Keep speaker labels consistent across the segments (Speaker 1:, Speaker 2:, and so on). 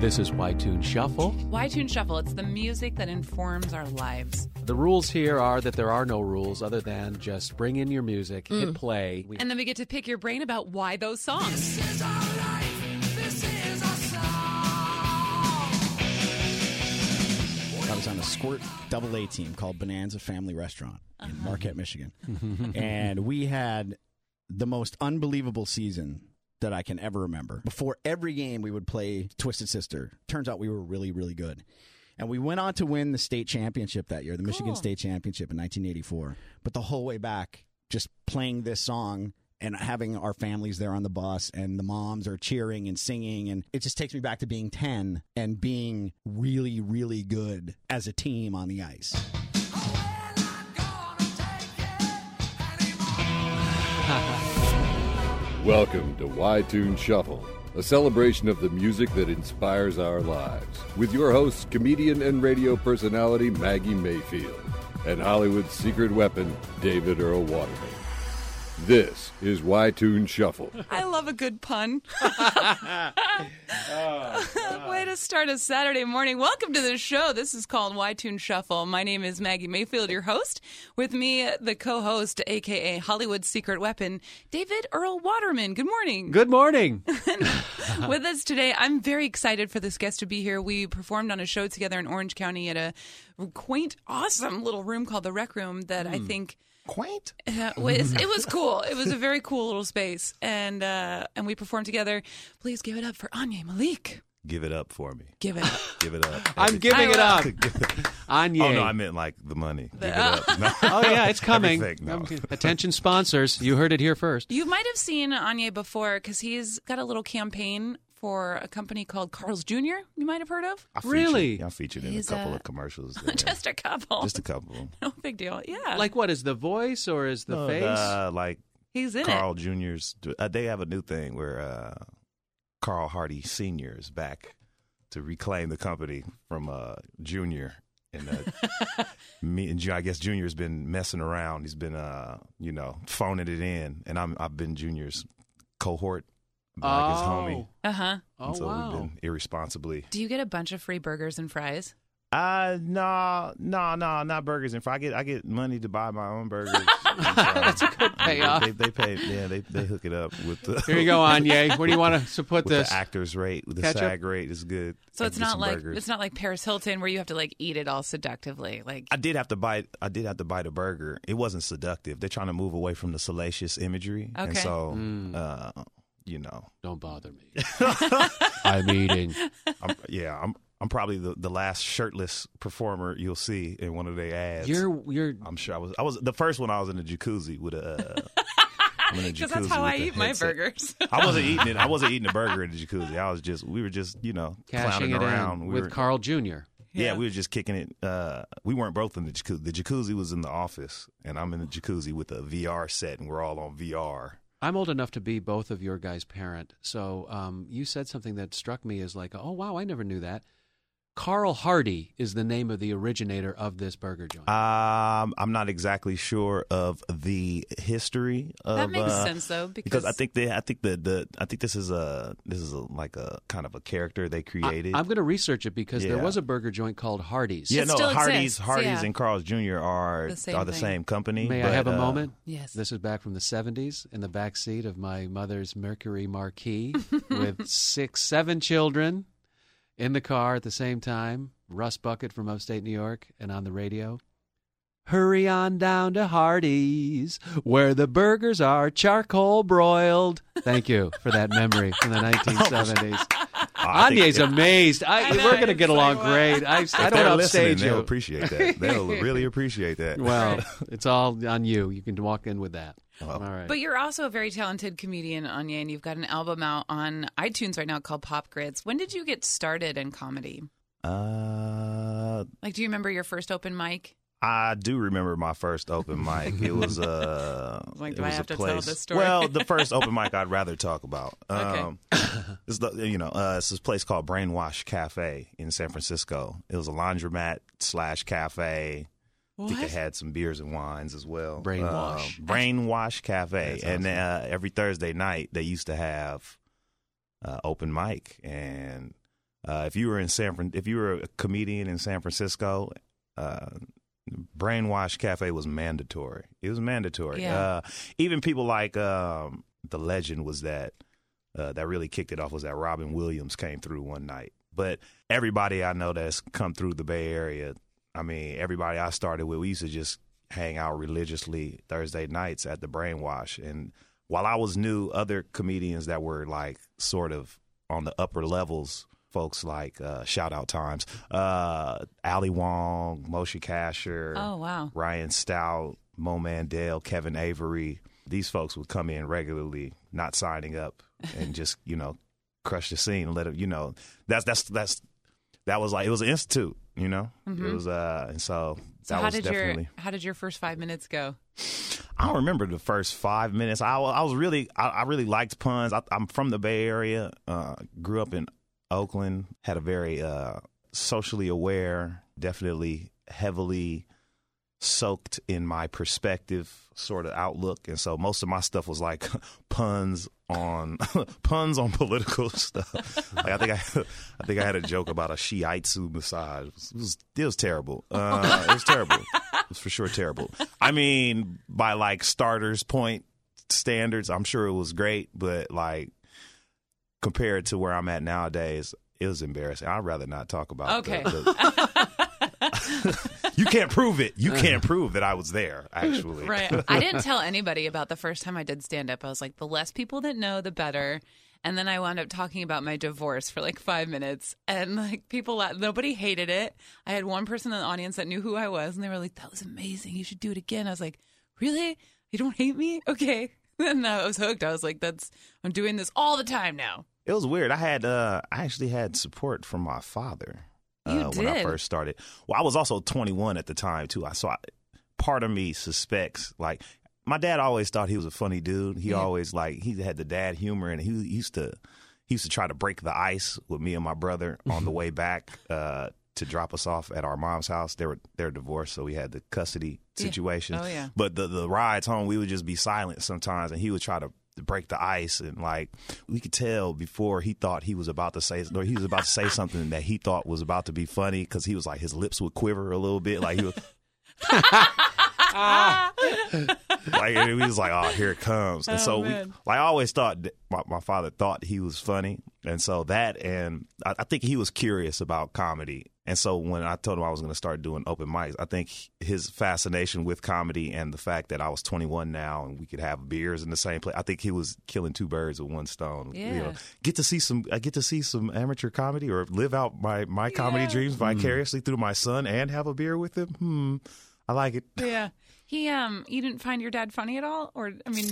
Speaker 1: This is Y-Tune Shuffle.
Speaker 2: Y-Tune Shuffle, it's the music that informs our lives.
Speaker 1: The rules here are that there are no rules other than just bring in your music, hit mm. play. We-
Speaker 2: And then we get to pick your brain about why those songs.
Speaker 3: I was on a Squirt Double A team called Bonanza Family Restaurant in uh-huh. Marquette, Michigan, and we had the most unbelievable season that I can ever remember. Before every game, we would play Twisted Sister. Turns out we were really, really good. And we went on to win the state championship that year, the Michigan State Championship in 1984. But the whole way back, just playing this song and having our families there on the bus and the moms are cheering and singing and it just takes me back to being 10 and being really really good as a team on the ice
Speaker 4: Welcome to Y-Tune Shuffle, a celebration of the music that inspires our lives. With your hosts, comedian and radio personality Maggie Mayfield, and Hollywood's secret weapon, David Earl Waterman. This is Y-Tune Shuffle.
Speaker 2: I love a good pun. Way to start a Saturday morning. Welcome to the show. This is called Y-Tune Shuffle. My name is Maggie Mayfield, your host. With me, the co-host, aka Hollywood secret weapon, David Earl Waterman. Good morning.
Speaker 1: Good morning.
Speaker 2: with us today. I'm very excited for this guest to be here. We performed on a show together in Orange County at a quaint, awesome little room called the Rec Room that I hmm. think
Speaker 3: quaint
Speaker 2: uh, was it was cool. It was a very cool little space, and uh, and we performed together. Please give it up for Anya Malik.
Speaker 5: Give it up for me.
Speaker 2: Give it up.
Speaker 5: Give it up.
Speaker 1: I'm giving it up. Anya.
Speaker 5: Oh no, I meant like the money. Give it up. No.
Speaker 1: Oh yeah, it's coming.
Speaker 5: No.
Speaker 1: Attention sponsors, you heard it here first.
Speaker 2: You might have seen Anya before because he's got a little campaign for a company called Carl's Jr. You might have heard of.
Speaker 5: I featured-
Speaker 1: Really?
Speaker 5: yeah, I featured in
Speaker 2: He's,
Speaker 5: a couple
Speaker 2: uh,
Speaker 5: of commercials. There.
Speaker 2: Just a couple.
Speaker 5: Just a couple.
Speaker 2: no big deal. Yeah.
Speaker 1: Like what is the voice or is the
Speaker 5: No,
Speaker 1: face?
Speaker 5: uh, like
Speaker 2: he's in
Speaker 5: Carl
Speaker 2: it.
Speaker 5: Junior's. Uh, they have a new thing where uh, Carl Hardy Senior is back to reclaim the company from uh, Junior. And uh, me and I guess Junior's been messing around. He's been, uh, you know, phoning it in, and I'm I've been Junior's cohort, been like his homie.
Speaker 2: Uh huh.
Speaker 1: Oh
Speaker 5: so
Speaker 1: wow.
Speaker 5: we've been irresponsibly.
Speaker 2: Do you get a bunch of free burgers and fries?
Speaker 5: Uh no, no, no, not burgers and fries. I get I get money to buy my own burgers.
Speaker 1: That's a good payoff.
Speaker 5: They, they pay, yeah, they they hook it up with the.
Speaker 1: Here you go, Anya. Where do you want to put
Speaker 5: With
Speaker 1: this?
Speaker 5: the actors rate, with the
Speaker 1: Ketchup?
Speaker 5: SAG rate is good.
Speaker 2: So
Speaker 5: I
Speaker 2: it's not like
Speaker 5: burgers.
Speaker 2: it's not like Paris Hilton where you have to like eat it all seductively. Like
Speaker 5: I did have to bite. I did have to bite a burger. It wasn't seductive. They're trying to move away from the salacious imagery, and so,
Speaker 1: Mm.
Speaker 5: uh, you know,
Speaker 1: Don't bother me. I'm eating.
Speaker 5: I'm, yeah, I'm I'm probably the, the last shirtless performer you'll see in one of their ads.
Speaker 1: You're you're
Speaker 5: I'm sure I was. I was the first one. I was in a jacuzzi with a. Uh, I'm in a
Speaker 2: because that's how I eat my burgers.
Speaker 5: I wasn't eating it. I wasn't eating a burger in the jacuzzi. I was just. We were just, you know,
Speaker 1: cashing
Speaker 5: clowning
Speaker 1: it
Speaker 5: around.
Speaker 1: in
Speaker 5: we
Speaker 1: with
Speaker 5: were,
Speaker 1: Carl Jr.
Speaker 5: Yeah,
Speaker 2: Yeah.
Speaker 5: we were just kicking it. Uh, we weren't both in the jacuzzi. The jacuzzi was in the office, and I'm in the jacuzzi with a VR set, and we're all on VR.
Speaker 1: I'm old enough to be both of your guys' parent. So um, you said something that struck me as like, oh wow, I never knew that. Carl Hardy is the name of the originator of this burger joint.
Speaker 5: Um, I'm not exactly sure of the history of
Speaker 2: that makes
Speaker 5: uh,
Speaker 2: sense though because,
Speaker 5: because I think they, I think the, the, I think this is a, this is a, like a kind of a character they created.
Speaker 1: I, am going to research it because there was a burger joint called Hardee's.
Speaker 5: yeah,
Speaker 2: It
Speaker 5: no,
Speaker 2: still
Speaker 5: Hardee's,
Speaker 2: exists,
Speaker 5: Hardee's,
Speaker 2: yeah.
Speaker 5: and Carl's Jr. are
Speaker 2: The same
Speaker 5: are the
Speaker 2: thing.
Speaker 5: same company.
Speaker 1: May I have a
Speaker 5: uh,
Speaker 1: moment?
Speaker 2: yes,
Speaker 1: This is back from the 70s in the back seat of my mother's Mercury Marquis with six, seven children in the car at the same time. Russ Bucket from upstate New York and on the radio. Hurry on down to Hardee's, where the burgers are charcoal broiled. Thank you for that memory from the 1970s.
Speaker 5: I
Speaker 1: Anya's amazed. I,
Speaker 2: I know,
Speaker 1: we're going to get along
Speaker 2: wow.
Speaker 1: great. I, I don't
Speaker 5: they're
Speaker 1: want to
Speaker 5: listening,
Speaker 1: upstage
Speaker 5: they'll
Speaker 1: you.
Speaker 5: appreciate that. They'll really appreciate that.
Speaker 1: Well, it's all on you. You can walk in with that.
Speaker 5: Well,
Speaker 1: all right.
Speaker 2: But you're also a very talented comedian, Anya, and you've got an album out on iTunes right now called Pop Grids. When did you get started in comedy?
Speaker 5: Uh,
Speaker 2: Like, do you remember your first open mic?
Speaker 5: I do remember my first open mic. It was uh,
Speaker 2: Like,
Speaker 5: it
Speaker 2: do I have
Speaker 5: a
Speaker 2: to tell
Speaker 5: place.
Speaker 2: this story?
Speaker 5: Well, the first open mic I'd rather talk about.
Speaker 2: Okay.
Speaker 5: Um, this, the- you know, uh, it's this place called Brainwash Cafe in San Francisco. It was a laundromat slash cafe. I think
Speaker 2: What?
Speaker 5: it had some beers and wines as well.
Speaker 1: Brainwash.
Speaker 5: Um, Brainwash Cafe, and uh, every Thursday night they used to have uh, open mic, and Uh, if you were in San Fran, if you were a comedian in San Francisco, uh, Brainwash Cafe was mandatory. It was mandatory.
Speaker 2: Yeah.
Speaker 5: Uh, even people like um, the legend was that uh, that really kicked it off was that Robin Williams came through one night. But everybody I know that's come through the Bay Area, I mean, everybody I started with, we used to just hang out religiously Thursday nights at the Brainwash. And while I was new, other comedians that were like sort of on the upper levels, folks like uh, Shout Out Times, uh, Ali Wong, Moshe Kasher,
Speaker 2: Oh wow.
Speaker 5: Ryan Stout, Mo Mandel, Kevin Avery. These folks would come in regularly, not signing up, and just you know crush the scene and let it. You know that's that's that's that was like it was an institute. You know, it was uh, and so,
Speaker 2: Mm-hmm. So
Speaker 5: that
Speaker 2: how
Speaker 5: was
Speaker 2: did
Speaker 5: definitely.
Speaker 2: your how did your first five minutes go?
Speaker 5: I don't remember the first five minutes. I, I was really, I, I really liked puns. I, I'm from the Bay Area. Uh, grew up in Oakland. Had a very uh, socially aware, definitely heavily soaked in my perspective sort of outlook, and so most of my stuff was like puns on puns on political stuff. Like I think I, I think I had a joke about a shiatsu massage. It was, it was, it was terrible. Uh, it was terrible. It was for sure terrible. I mean, by like starters point standards, I'm sure it was great, but like compared to where I'm at nowadays, it was embarrassing. I'd rather not talk about. the-
Speaker 2: Okay.
Speaker 5: the- you can't prove it. You can't prove that I was there. Actually,
Speaker 2: Right. I didn't tell anybody about the first time I did stand up. I was like, the less people that know, the better. And then I wound up talking about my divorce for like five minutes, and like people, la- nobody hated it. I had one person in the audience that knew who I was, and they were like, "That was amazing. You should do it again." I was like, "Really? You don't hate me? Okay." And I was hooked. I was like, "That's I'm doing this all the time now."
Speaker 5: It was weird. I had uh I actually had support from my father uh, when I first started. Well, I was also 21 at the time too. I so I, part of me suspects like my dad always thought he was a funny dude. He
Speaker 2: Yeah.
Speaker 5: always like he had the dad humor and he used to he used to try to break the ice with me and my brother on the way back uh to drop us off at our mom's house. They were they're divorced, so we had the custody
Speaker 2: Yeah.
Speaker 5: situation.
Speaker 2: Oh, yeah.
Speaker 5: But the the rides home, we would just be silent sometimes, and he would try to break the ice, and like we could tell before he thought he was about to say, or he was about to say something that he thought was about to be funny, because he was like his lips would quiver a little bit, like he was. like he was like, "Oh, here it comes," and
Speaker 2: Oh,
Speaker 5: so we, like, I always thought my, my father thought he was funny, and so that, and I, I think he was curious about comedy, and so when I told him I was going to start doing open mics, I think his fascination with comedy and the fact that I was 21 now and we could have beers in the same place, I think he was killing two birds with one stone. You
Speaker 2: Yeah.
Speaker 5: know, get to see some, I get to see some amateur comedy or live out my my comedy
Speaker 2: Yeah.
Speaker 5: dreams vicariously through my son and have a beer with him. Hmm, I like it.
Speaker 2: Yeah. He um you didn't find your dad funny at all? Or I mean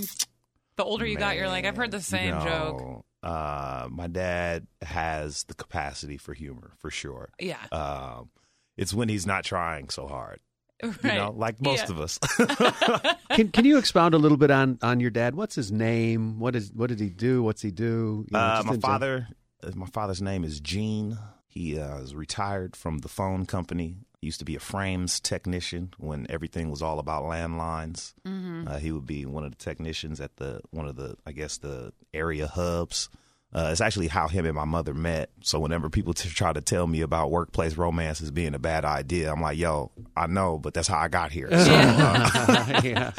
Speaker 2: the older you got, you're like, I've heard the same joke.
Speaker 5: No. Uh, my dad has the capacity for humor for sure.
Speaker 2: Yeah.
Speaker 5: Um, it's when he's not trying so hard,
Speaker 2: right.
Speaker 5: you know, like most
Speaker 2: Yeah.
Speaker 5: of us.
Speaker 1: Can Can you expound a little bit on on your dad? What's his name? What is What did he do? What's he do? You know,
Speaker 5: uh, my father, uh, my father's name is Gene. He uh, is retired from the phone company. He used to be a frames technician when everything was all about landlines.
Speaker 2: Mm-hmm.
Speaker 5: Uh, he would be one of the technicians at the one of the, I guess, the area hubs. Uh, it's actually how him and my mother met. So whenever people t- try to tell me about workplace romance as being a bad idea, I'm like, "Yo, I know, but that's how I got here." So, uh,
Speaker 1: yeah,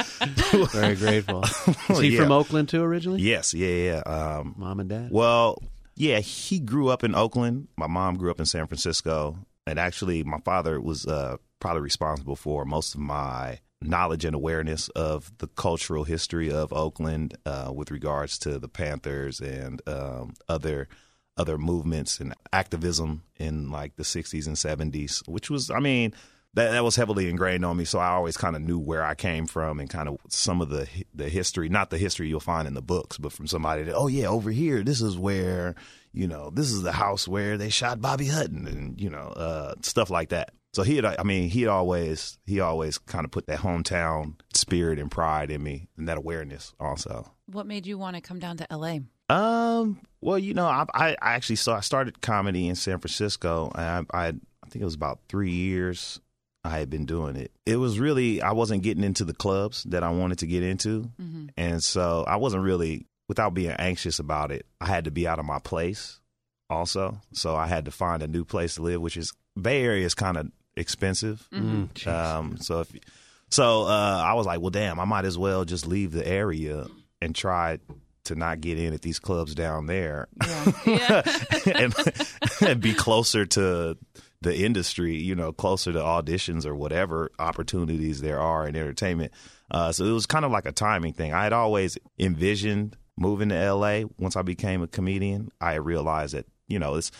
Speaker 1: very grateful. Is he
Speaker 5: Yeah.
Speaker 1: from Oakland too originally?
Speaker 5: yes, yeah, yeah. Um,
Speaker 1: Mom and dad.
Speaker 5: Well, yeah, he grew up in Oakland. My mom grew up in San Francisco, and actually, my father was uh, probably responsible for most of my knowledge and awareness of the cultural history of Oakland uh, with regards to the Panthers and um, other other movements and activism in like the 60s and 70s, which was, I mean, that that was heavily ingrained on me. So I always kind of knew where I came from and kind of some of the the history, not the history you'll find in the books, but from somebody that, oh yeah, over here, this is where, you know, this is the house where they shot Bobby Hutton and you know uh, stuff like that. So he had, I mean, he always he always kind of put that hometown spirit and pride in me and that awareness also.
Speaker 2: What made you want to come down to LA?
Speaker 5: Um. Well, you know, I I, I actually saw I started comedy in San Francisco. And I, I I think it was about three years. I had been doing it. It was really I wasn't getting into the clubs that I wanted to get into,
Speaker 2: Mm-hmm.
Speaker 5: and so I wasn't really without being anxious about it. I had to be out of my place also. So I had to find a new place to live, which is Bay Area is kind of expensive.
Speaker 1: Mm,
Speaker 5: Um, so if so, uh, I was like, well, damn, I might as well just leave the area and try to not get in at these clubs down there
Speaker 2: Yeah.
Speaker 5: and, and be closer to the industry, you know, closer to auditions or whatever opportunities there are in entertainment. Uh, so it was kind of like a timing thing. I had always envisioned moving to LA once I became a comedian. I realized that, you know, it's,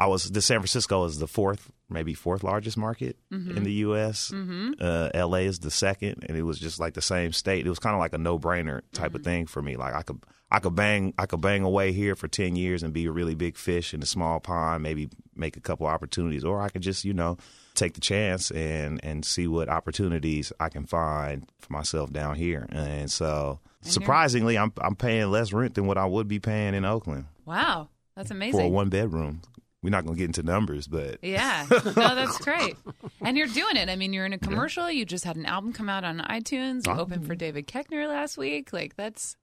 Speaker 5: I was, the San Francisco is the fourth, maybe fourth largest market mm-hmm. in the U.S. Mm-hmm. Uh, LA is the second, and it was just like the same state. It was kind of like a no brainer type of mm-hmm. thing for me. Like I could, I could bang, I could bang away here for ten years and be a really big fish in a small pond. Maybe make a couple opportunities, or I could just, you know, take the chance and and see what opportunities I can find for myself down here. And so, surprisingly, I'm I'm paying less rent than what I would be paying in Oakland
Speaker 2: Wow. That's amazing
Speaker 5: for a one bedroom. We're not going to get into numbers, but
Speaker 2: Yeah. No, that's great. And you're doing it. I mean, you're in a commercial. You just had an album come out on iTunes. You
Speaker 5: Oh.
Speaker 2: opened for David Koechner last week. Like that's,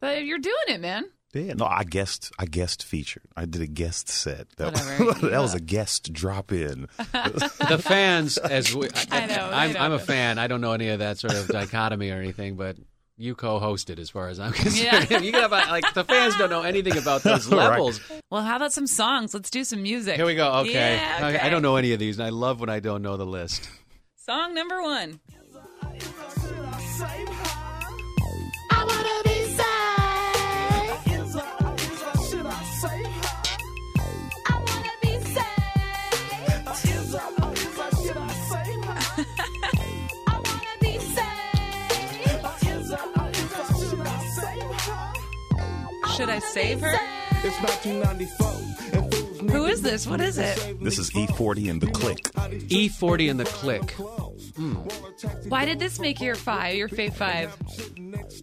Speaker 2: but you're doing it, man.
Speaker 5: yeah, no, I guest I guest featured. I did a guest set. That,
Speaker 2: Whatever.
Speaker 5: that was a guest drop in.
Speaker 1: the fans, as we,
Speaker 2: I know,
Speaker 1: I'm,
Speaker 2: I know.
Speaker 1: I'm a fan. I don't know any of that sort of dichotomy or anything, but you co-hosted, as far as I'm concerned.
Speaker 2: Yeah.
Speaker 1: you got about, uh, like the fans don't know anything about those
Speaker 5: Right.
Speaker 1: levels.
Speaker 2: Well, how about some songs? Let's do some music.
Speaker 1: Here we go. Okay.
Speaker 2: Yeah,
Speaker 1: Okay,
Speaker 2: okay.
Speaker 1: I don't know any of these, and I love when I don't know the list.
Speaker 2: Song number one. Should I save her?
Speaker 6: It's 1994. and fools
Speaker 2: Who is this? What is it?
Speaker 5: This is E40 and the Click.
Speaker 1: E40 and the Click.
Speaker 2: Why did this make your five? Your fave five?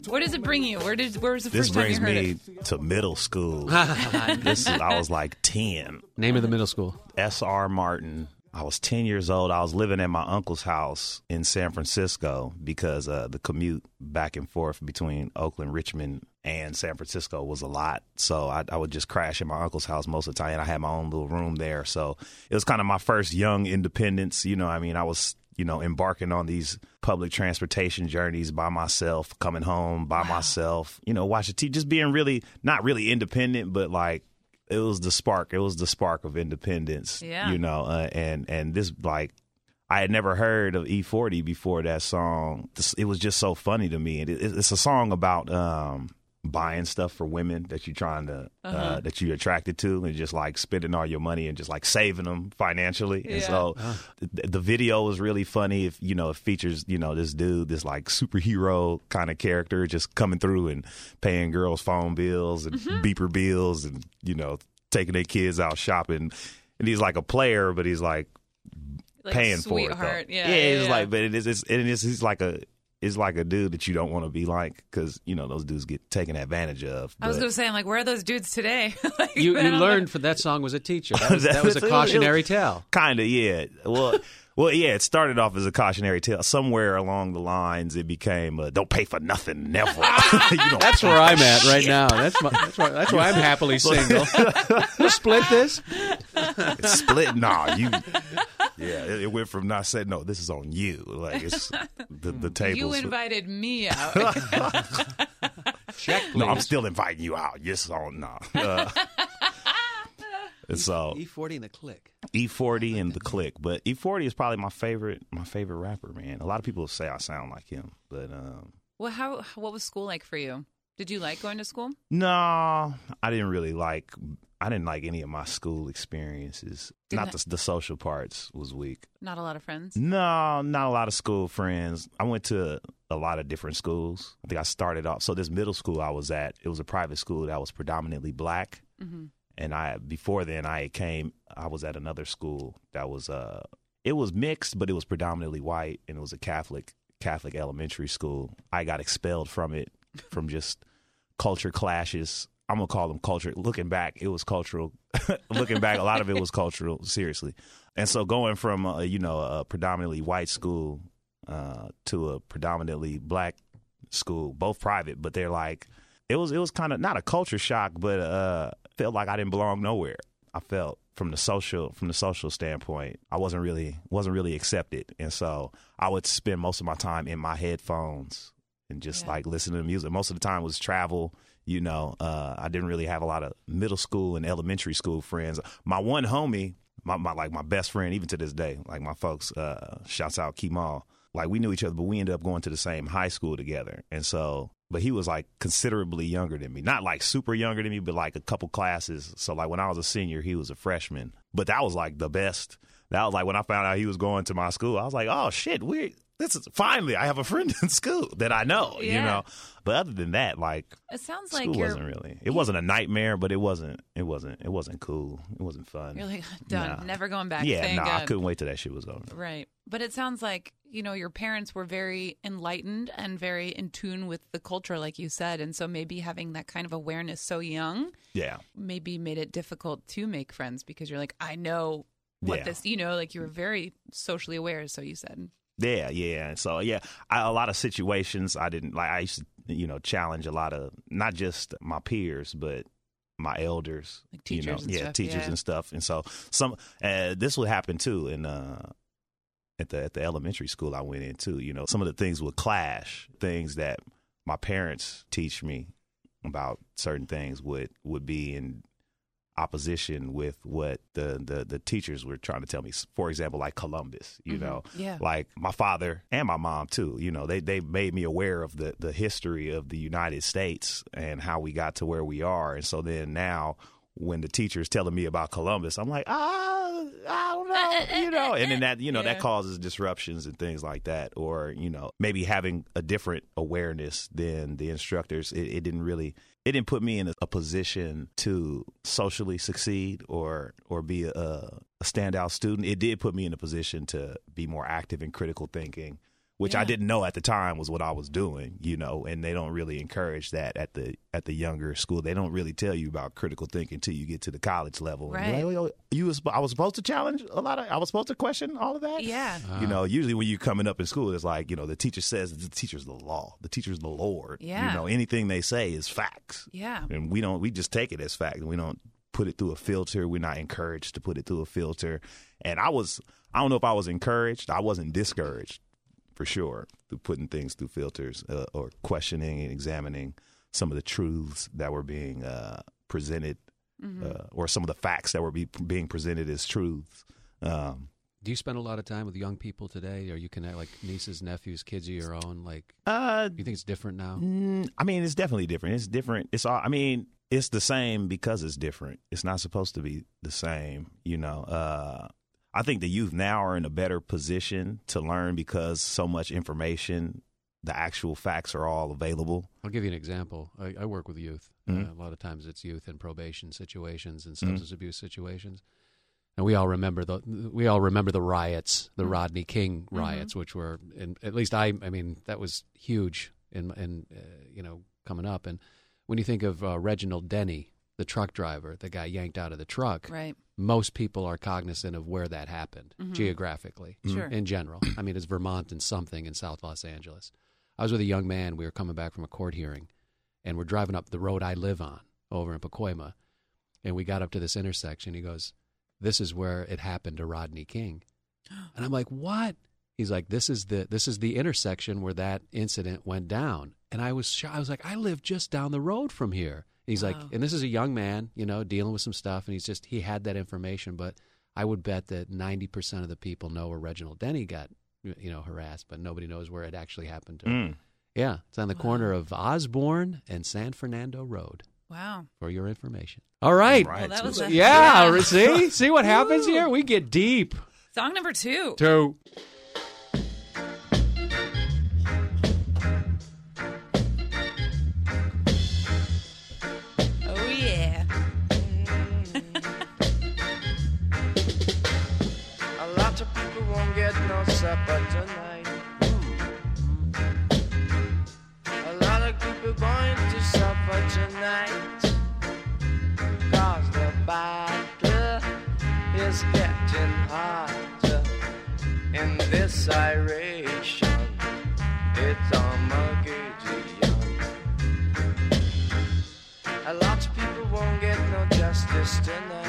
Speaker 2: Where does it bring you? Where did? Where was the
Speaker 5: This
Speaker 2: first time you heard This brings
Speaker 5: me
Speaker 2: it?
Speaker 5: to middle school. this is, I was like 10.
Speaker 1: Name of the middle school.
Speaker 5: S.R. Martin. I was 10 years old. I was living at my uncle's house in San Francisco because uh, the commute back and forth between Oakland, Richmond, and San Francisco was a lot. So I, I would just crash at my uncle's house most of the time. And I had my own little room there. So it was kind of my first young independence. You know, I mean, I was, you know, embarking on these public transportation journeys by myself, coming home by myself, you know, watching TV, just being really, not really independent, but like, it was the spark. It was the spark of independence.
Speaker 2: Yeah.
Speaker 5: You know, uh, and and this like I had never heard of E40 before that song. It was just so funny to me. And it, it's a song about um, buying stuff for women that you're trying to uh uh-huh. that you're attracted to, and just like spending all your money and just like saving them financially. And
Speaker 2: Yeah.
Speaker 5: so uh-huh. the, the video was really funny. If you know, it features you know this dude, this like superhero kind of character, just coming through and paying girls phone bills and mm-hmm. beeper bills, and you know taking their kids out shopping. And he's like a player, but he's like
Speaker 2: Like
Speaker 5: paying for it.
Speaker 2: sweetheart.
Speaker 5: Though.
Speaker 2: Yeah,
Speaker 5: it's
Speaker 2: yeah.
Speaker 5: like, but it is, it's, it is, he's like a, it's like a dude that you don't want to be like because you know those dudes get taken advantage of.
Speaker 2: I was
Speaker 5: but-
Speaker 2: going to say, I'm like, where are those dudes today? Like,
Speaker 1: You, you
Speaker 2: don't
Speaker 1: learned for that song was a teacher. That was, that was a
Speaker 5: It was-
Speaker 1: cautionary tale.
Speaker 5: Kind of, yeah. Well, well, yeah. It started off as a cautionary tale. Somewhere along the lines, it became uh, "Don't pay for nothing, never." you don't
Speaker 1: That's where I'm at right now. That's my, that's why that's why I'm happily single. We'll split this.
Speaker 5: It's split. Nah, you. Yeah, it, it went from not saying no. This is on you. Like it's the the
Speaker 2: know.
Speaker 5: tables.
Speaker 2: You invited me out.
Speaker 1: Check, please.
Speaker 5: no, I'm still inviting you out. Yes, on no. Uh, and so
Speaker 1: E40 and the Click.
Speaker 5: E40 and the Click, but E40 is probably my favorite my favorite rapper. Man, a lot of people say I sound like him, but um,
Speaker 2: well, how? What was school like for you? Did you like going to school?
Speaker 5: no, I didn't really like. I didn't like any of my school experiences.
Speaker 2: Didn't
Speaker 5: Not the, the social parts was weak.
Speaker 2: Not a lot of friends.
Speaker 5: No, not a lot of school friends. I went to a lot of different schools. I think I started off. So this middle school I was at, it was a private school that was predominantly black.
Speaker 2: hmm
Speaker 5: And I before then I came. I was at another school that was uh, it was mixed, but it was predominantly white, and it was a Catholic Catholic elementary school. I got expelled from it from just culture clashes. I'm gonna call them culture. Looking back, it was cultural. Looking back, a lot of it was cultural. Seriously, and so going from uh, you know a predominantly white school uh, to a predominantly black school, both private, but they're like it was it was kind of not a culture shock, but uh, felt like I didn't belong nowhere. I felt from the social from the social standpoint, I wasn't really wasn't really accepted, and so I would spend most of my time in my headphones and just
Speaker 2: Yeah.
Speaker 5: like listening to music. Most of the time was travel. You know, uh, I didn't really have a lot of middle school and elementary school friends. My one homie, my, my like my best friend, even to this day, like my folks, uh, shouts out Kemal. Like we knew each other, but we ended up going to the same high school together, and so. But he was like considerably younger than me, not like super younger than me, but like a couple classes. So like when I was a senior, he was a freshman. But that was like the best. That was like when I found out he was going to my school. I was like, oh shit, we this is finally I have a friend in school that I know,
Speaker 2: yeah.
Speaker 5: you know. But other than that, like
Speaker 2: It sounds like
Speaker 5: school wasn't really. It wasn't a nightmare, but it wasn't. It wasn't. It wasn't cool. It wasn't fun.
Speaker 2: you're like done,
Speaker 5: Nah.
Speaker 2: never going back.
Speaker 5: yeah, no, I couldn't wait till that shit was over.
Speaker 2: Right. But it sounds like, you know, your parents were very enlightened and very in tune with the culture, like you said. And so maybe having that kind of awareness so young
Speaker 5: Yeah,
Speaker 2: maybe made it difficult to make friends because you're like, I know what
Speaker 5: Yeah.
Speaker 2: this, you know, like you were very socially aware, so you said.
Speaker 5: Yeah, yeah. So yeah, I, a lot of situations I didn't like. I used to, you know, challenge a lot of not just my peers, but my elders,
Speaker 2: Like
Speaker 5: you know,
Speaker 2: teachers and
Speaker 5: yeah,
Speaker 2: stuff,
Speaker 5: teachers
Speaker 2: yeah.
Speaker 5: and stuff. And so some uh, this would happen too in uh, at the at the elementary school I went into. You know, some of the things would clash. Things that my parents teach me about certain things would would be in opposition with what the, the the teachers were trying to tell me. For example, like Columbus, you know,
Speaker 2: Yeah.
Speaker 5: like my father and my mom too. You know, they they made me aware of the the history of the United States and how we got to where we are. And so then now, when the teacher's telling me about Columbus, I'm like, ah, I don't know, you know. And then that you know
Speaker 2: Yeah.
Speaker 5: that causes disruptions and things like that, or you know maybe having a different awareness than the instructors. It, it didn't really. It didn't put me in a, position to socially succeed or or be a, a standout student. It did put me in a position to be more active in critical thinking, which I didn't know at the time was what I was doing. You know, and they don't really encourage that at the at the younger school. They don't really tell you about critical thinking until you get to the college level. And
Speaker 2: Right.
Speaker 5: like, "Oh, you was I was supposed to challenge a lot of. I was supposed to question all of that.
Speaker 2: Yeah.
Speaker 5: You know, usually when you're coming up in school, it's like, you know, the teacher says the teacher's the law, the teacher's the Lord.
Speaker 2: Yeah.
Speaker 5: You know, anything they say is facts.
Speaker 2: Yeah.
Speaker 5: And we don't, we just take it as fact. We don't put it through a filter. We're not encouraged to put it through a filter. And I was, I don't know if I was encouraged. I wasn't discouraged for sure through putting things through filters uh, or questioning and examining some of the truths that were being uh, presented uh, or some of the facts that were be, being presented as truths. Um,
Speaker 1: Do you spend a lot of time with young people today? Or you connect like nieces, nephews, kids of your own? Like,
Speaker 5: uh,
Speaker 1: do you think it's different now?
Speaker 5: Mm, I mean, it's definitely different. It's different. It's all. I mean, it's the same because it's different. It's not supposed to be the same. You know. Uh, I think the youth now are in a better position to learn because so much information, the actual facts are all available.
Speaker 1: I'll give you an example. I, I work with youth.
Speaker 5: Mhm.
Speaker 1: Uh, a lot of times it's youth in probation situations and substance abuse situations. And we all remember the we all remember the riots, the Rodney King riots, which were, in, at least I, I mean, that was huge in, in uh, you know, coming up. And when you think of uh, Reginald Denny, the truck driver, the guy yanked out of the truck,
Speaker 2: Right.
Speaker 1: most people are cognizant of where that happened
Speaker 2: Mhm.
Speaker 1: geographically
Speaker 2: Sure.
Speaker 1: in general. I mean, it's Vermont and something in South Los Angeles. I was with a young man. We were coming back from a court hearing, and we're driving up the road I live on over in Pacoima, and we got up to this intersection. He goes, "This is where it happened to Rodney King," and I'm like, "What?" He's like, "This is the this is the intersection where that incident went down." And I was sho- I was like, "I live just down the road from here." He's like, and this is a young man, you know, dealing with some stuff, and he's just he had that information, but I would bet that ninety percent of the people know where Reginald Denny got, you know, harassed, but nobody knows where it actually happened to. him.
Speaker 5: Mm.
Speaker 1: Yeah, it's on the
Speaker 2: Wow.
Speaker 1: corner of Osborne and San Fernando Road.
Speaker 2: Wow.
Speaker 1: For your information. All right.
Speaker 5: Right.
Speaker 2: Well, that was a,
Speaker 1: Yeah, see, see what happens here. We get deep.
Speaker 2: Song number two.
Speaker 1: Two.
Speaker 6: Supper tonight. A lot of people going to supper tonight. Cause the battle is getting hotter in this iration. It's Armageddon. A lot of people won't get no justice tonight.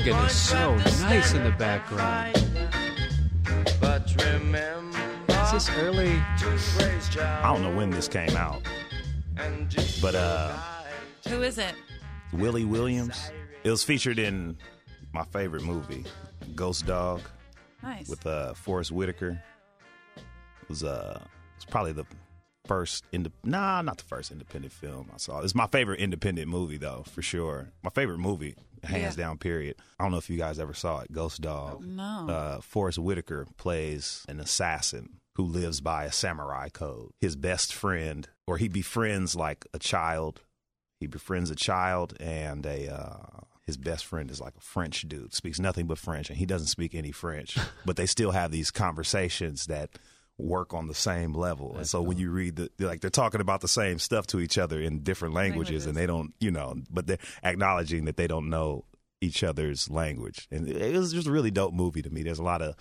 Speaker 1: Organ is so nice in the background.
Speaker 6: But remember
Speaker 1: Is this early?
Speaker 6: to praise Jah
Speaker 5: I don't know when this came out, but uh,
Speaker 2: Who is it?
Speaker 5: Willie Williams. It was featured in my favorite movie, Ghost Dog,
Speaker 2: Nice.
Speaker 5: with uh, Forest Whitaker. It was uh, it was probably the first ind- nah, not the first independent film I saw. It's my favorite independent movie though, for sure. My favorite movie, hands
Speaker 2: Yeah.
Speaker 5: down. Period. I don't know if you guys ever saw it, Ghost Dog.
Speaker 2: No.
Speaker 5: Uh, Forest Whitaker plays an assassin who lives by a samurai code. His best friend, or he befriends like a child. He befriends a child and a. Uh, his best friend is like a French dude, speaks nothing but French, and he doesn't speak any French. but they still have these conversations that work on the same level. and so when you read the, like they're talking about the same stuff to each other in different languages, and they don't, you know, but they're acknowledging that they don't know each other's language. And it was just a really dope movie to me. There's a lot of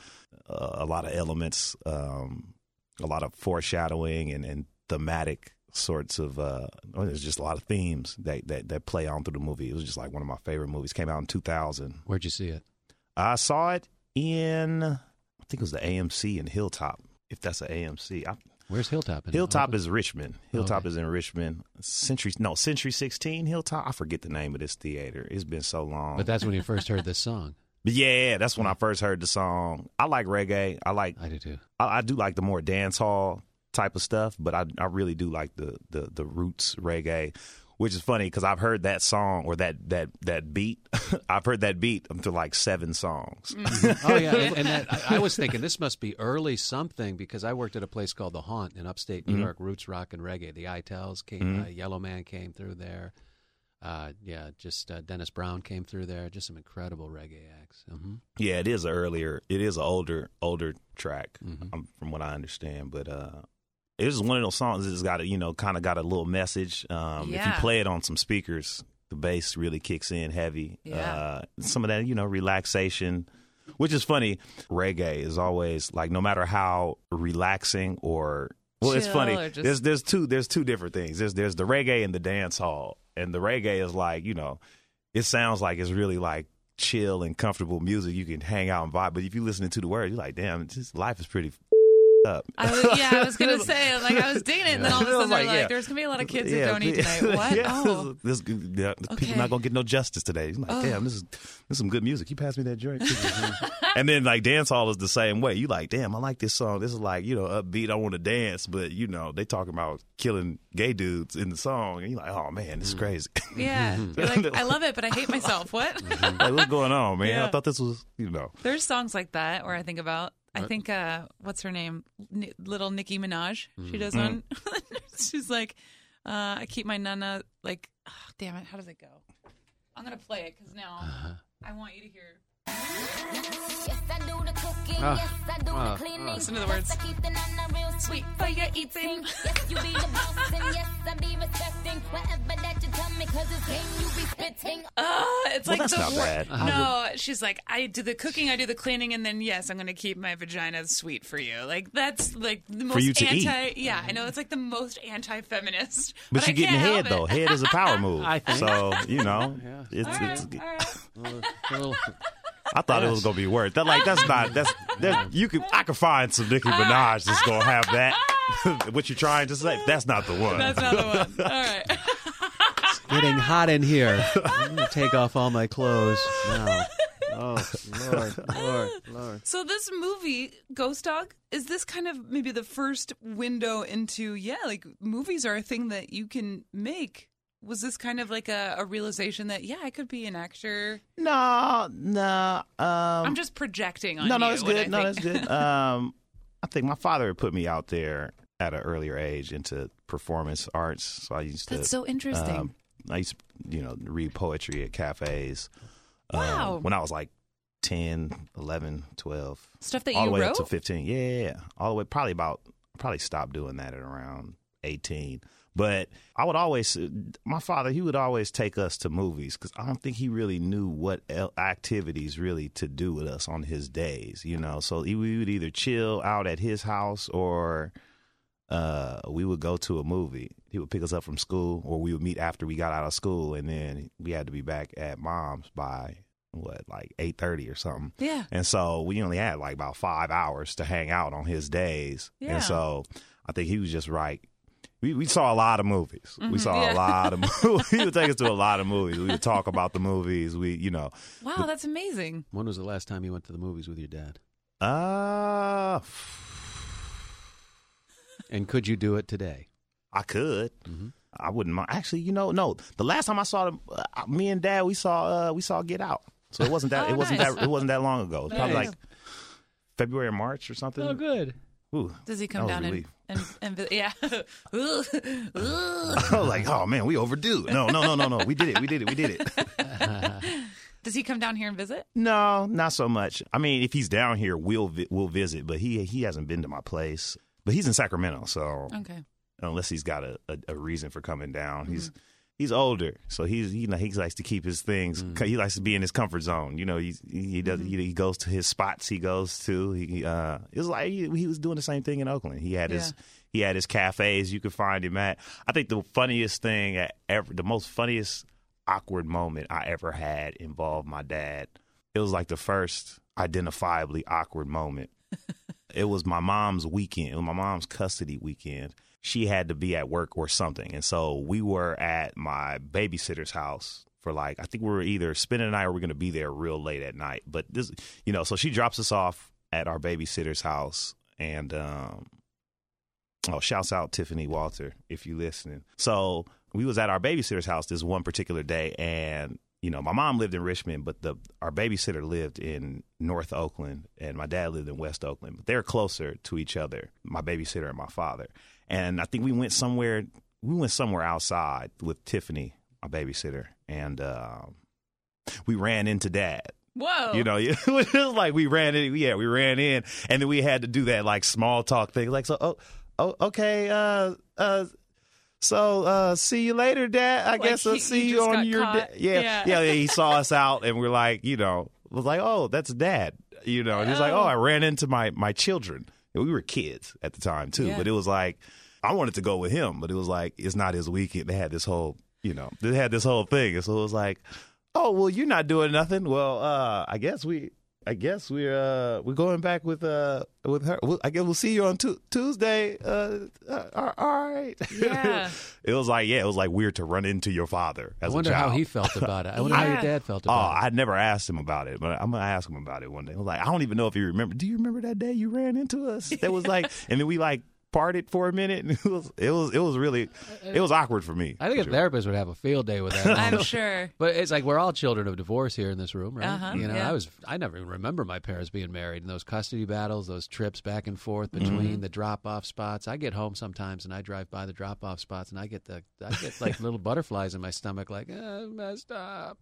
Speaker 5: uh, a lot of elements, um, a lot of foreshadowing and, and thematic sorts of uh well, there's just a lot of themes that, that that play on through the movie. It was just like one of my favorite movies. Came out in 2000.
Speaker 1: Where'd you see it?
Speaker 5: I saw it in I think it was the AMC in Hilltop. If that's an AMC, I,
Speaker 1: Where's Hilltop? In
Speaker 5: Hilltop is Richmond. Hilltop
Speaker 1: Okay.
Speaker 5: is in Richmond. Century no Century 16 Hilltop. I forget the name of this theater. It's been so long.
Speaker 1: But that's when you first heard this song.
Speaker 5: But yeah, that's when I first heard the song. I like reggae. I like
Speaker 1: I do too.
Speaker 5: I, I do like the more dance hall type of stuff, but I I really do like the the the roots reggae, which is funny because I've heard that song or that that that beat. I've heard that beat to like seven songs.
Speaker 1: Oh yeah, and, and that, I, I was thinking this must be early something because I worked at a place called the Haunt in upstate New York, roots rock and reggae. The Itals came, uh, Yellowman came through there. Uh, yeah, just uh, Dennis Brown came through there. Just some incredible reggae acts. hmm
Speaker 5: Yeah, it is earlier. It is an older older track um, from what I understand, but uh. It was one of those songs that's got a you know kind of got a little message. Um, If you play it on some speakers, the bass really kicks in heavy.
Speaker 2: Yeah.
Speaker 5: Uh, some of that you know relaxation, which is funny. Reggae is always like no matter how relaxing or well, it's funny.
Speaker 2: just-
Speaker 5: There's there's two there's two different things. There's there's the reggae and the dance hall, and the reggae is like you know, it sounds like it's really like chill and comfortable music. You can hang out and vibe. But if you listen to the words, you're like, damn, this life is pretty up.
Speaker 2: I was, yeah, I was gonna say like I was digging it, and then all of a sudden they're
Speaker 5: like,
Speaker 2: like,
Speaker 5: yeah.
Speaker 2: "There's gonna be a lot of kids
Speaker 5: Yeah,
Speaker 2: that don't eat tonight." What?
Speaker 5: Yeah,
Speaker 2: Oh,
Speaker 5: this, yeah,
Speaker 2: Okay.
Speaker 5: people not gonna get no justice today. He's like,
Speaker 2: Oh.
Speaker 5: damn, this is this is some good music. You pass me that drink. and then like dance hall is the same way. You like, damn, I like this song. This is like you know upbeat. I want to dance, but you know they talking about killing gay dudes in the song, and you're like, oh man, this is mm. crazy.
Speaker 2: yeah. You're like, I love it, but I hate myself. What?
Speaker 5: like, what's going on, man? I thought this was you know.
Speaker 2: There's songs like that where I think about. I think uh, what's her name? N- little Nicki Minaj. She does one. She's like, uh, I keep my nana like. ah, damn it! How does it go? I'm gonna play it because now I want you to hear.
Speaker 7: Yes, I do the cooking.
Speaker 1: Ah,
Speaker 7: yes, I do
Speaker 1: ah,
Speaker 7: the cleaning.
Speaker 2: Listen to the words.
Speaker 7: Yes, I keep the nana real sweet for your eating. Yes, you be the boss, and yes, I be respecting whatever that you tell me, cause it's game you be spitting.
Speaker 2: Oh, it's
Speaker 5: Well,
Speaker 2: like
Speaker 5: that's
Speaker 2: the
Speaker 5: not bad.
Speaker 2: No, she's like, I do the cooking, I do the cleaning, and then yes, I'm going to keep my vagina sweet for you. Like that's like the most
Speaker 5: you to eat.
Speaker 2: anti. Yeah, I know it's like the most anti-feminist.
Speaker 5: But,
Speaker 2: I
Speaker 5: you're getting head though. Head is a power move.
Speaker 1: I think.
Speaker 5: So you know,
Speaker 1: Yeah.
Speaker 5: it's,
Speaker 2: All right,
Speaker 5: it's
Speaker 2: all right.
Speaker 1: A little-
Speaker 5: I thought it was gonna be worse. That like that's not that's that you can I can find some Nicki ah. Minaj that's gonna have that. what you're trying to say? That's not the one.
Speaker 2: That's not the one. All right.
Speaker 1: It's getting hot in here. I'm gonna take off all my clothes now. Oh Lord, Lord, Lord.
Speaker 2: So this movie, Ghost Dog, is this kind of maybe the first window into yeah, like movies are a thing that you can make. Was this kind of like a, a realization that yeah, I could be an actor?
Speaker 5: no, no. Um,
Speaker 2: I'm just projecting on
Speaker 5: no,
Speaker 2: you.
Speaker 5: no, it's good. No,
Speaker 2: think-
Speaker 5: that's good. Um, I think my father had put me out there at an earlier age into performance arts, so I used to.
Speaker 2: That's so interesting.
Speaker 5: Um, I used to, you know, read poetry at cafes. um,
Speaker 2: Wow.
Speaker 5: when I was like 10, 11, 12.
Speaker 2: Stuff that
Speaker 5: all
Speaker 2: you
Speaker 5: the way
Speaker 2: wrote.
Speaker 5: up to 15. Yeah, yeah, yeah. All the way, probably about, probably stopped doing that at around 18. But I would always, my father, he would always take us to movies because I don't think he really knew what activities really to do with us on his days, you know. So we would either chill out at his house or uh, we would go to a movie. He would pick us up from school or we would meet after we got out of school and then we had to be back at mom's by what like eight thirty or something.
Speaker 2: Yeah.
Speaker 5: And so we only had like about five hours to hang out on his days.
Speaker 2: Yeah.
Speaker 5: And so I think he was just right. We, we saw a lot of movies. We saw
Speaker 2: Mm-hmm. yeah.
Speaker 5: a lot of movies. he would take us to a lot of movies. We would talk about the movies. We, you know,
Speaker 2: Wow, that's amazing.
Speaker 1: When was the last time you went to the movies with your dad?
Speaker 5: uh,
Speaker 1: And could you do it today?
Speaker 5: I could.
Speaker 1: Mhm.
Speaker 5: I wouldn't mind. Actually, you know, no. The last time I saw them, uh, me and Dad, we saw uh, we saw Get Out. So it wasn't that
Speaker 2: Oh,
Speaker 5: it wasn't
Speaker 2: nice.
Speaker 5: that it wasn't that long ago. It was probably like February or March or something.
Speaker 1: Oh, good.
Speaker 5: Ooh.
Speaker 2: Does he come down
Speaker 5: a
Speaker 2: and,
Speaker 5: relief.
Speaker 2: And, and yeah? Ooh, ooh.
Speaker 5: I was like, oh man, we overdue. No, no, no, no, no. We did it. We did it. We did it.
Speaker 2: Does he come down here and visit?
Speaker 5: no, not so much. I mean, if he's down here, we'll vi- we'll visit. But he he hasn't been to my place. But he's in Sacramento, so
Speaker 2: Okay.
Speaker 5: unless he's got a, a, a reason for coming down, he's mm-hmm. He's older, so he's he he likes to keep his things. He likes to be in his comfort zone. You know, he's, he does he, he goes to his spots. He goes to he uh it was like he, he was doing the same thing in Oakland. He had his he had his cafes. You could find him at. I think the funniest thing at ever, the most funniest awkward moment I ever had involved my dad. It was like the first identifiably awkward moment. it was my mom's weekend. It was my mom's custody weekend. She had to be at work or something. And so we were at my babysitter's house for like, I think we were either spending the night or we are going to be there real late at night. But this, you know, so she drops us off at our babysitter's house. And, um, oh, shouts out Tiffany Walter if you're listening. So we was at our babysitter's house this one particular day and you know, my mom lived in Richmond, but the our babysitter lived in North Oakland, and my dad lived in West Oakland. But they're closer to each other, my babysitter and my father. And I think we went somewhere. We went somewhere outside with Tiffany, my babysitter, and um, we ran into dad.
Speaker 2: Whoa.
Speaker 5: You know, it was like we ran in. Yeah, we ran in, and then we had to do that like small talk thing. Like, so, oh, oh okay, uh, uh. So, uh, see you later, Dad. I
Speaker 2: Like
Speaker 5: guess I'll see you on your da- yeah,
Speaker 2: Yeah.
Speaker 5: yeah, yeah. He saw us out, and we're like, you know, was like, oh, that's Dad. You know, and he's like,
Speaker 2: Oh.
Speaker 5: oh, I ran into my my children. We were kids at the time too,
Speaker 2: Yeah.
Speaker 5: but it was like I wanted to go with him, but it was like it's not his weekend. They had this whole, you know, they had this whole thing, and so it was like, oh well, you're not doing nothing. Well, uh, I guess we. I guess we're uh, we're going back with uh with her. We'll, I guess we'll see you on tu- Tuesday. Uh, uh, all right.
Speaker 2: Yeah.
Speaker 5: it was like yeah, it was like weird to run into your father. As
Speaker 1: I wonder
Speaker 5: a
Speaker 1: how he felt about it. I wonder how your dad felt
Speaker 5: Oh,
Speaker 1: about it.
Speaker 5: I never asked him about it, but I'm gonna ask him about it one day. I was like, I don't even know if he remember. Do you remember that day you ran into us? That was like, and then we like parted for a minute, and it was it was it was really it was awkward for me.
Speaker 1: I think a
Speaker 5: Sure.
Speaker 1: therapist would have a field day with that.
Speaker 2: I'm sure.
Speaker 1: But it's like we're all children of divorce here in this room, right?
Speaker 2: Uh-huh,
Speaker 1: you know,
Speaker 2: yeah.
Speaker 1: I was I never even remember my parents being married and those custody battles, those trips back and forth between the drop off spots. I get home sometimes and I drive by the drop off spots and I get the I get like little butterflies in my stomach, like oh, messed up.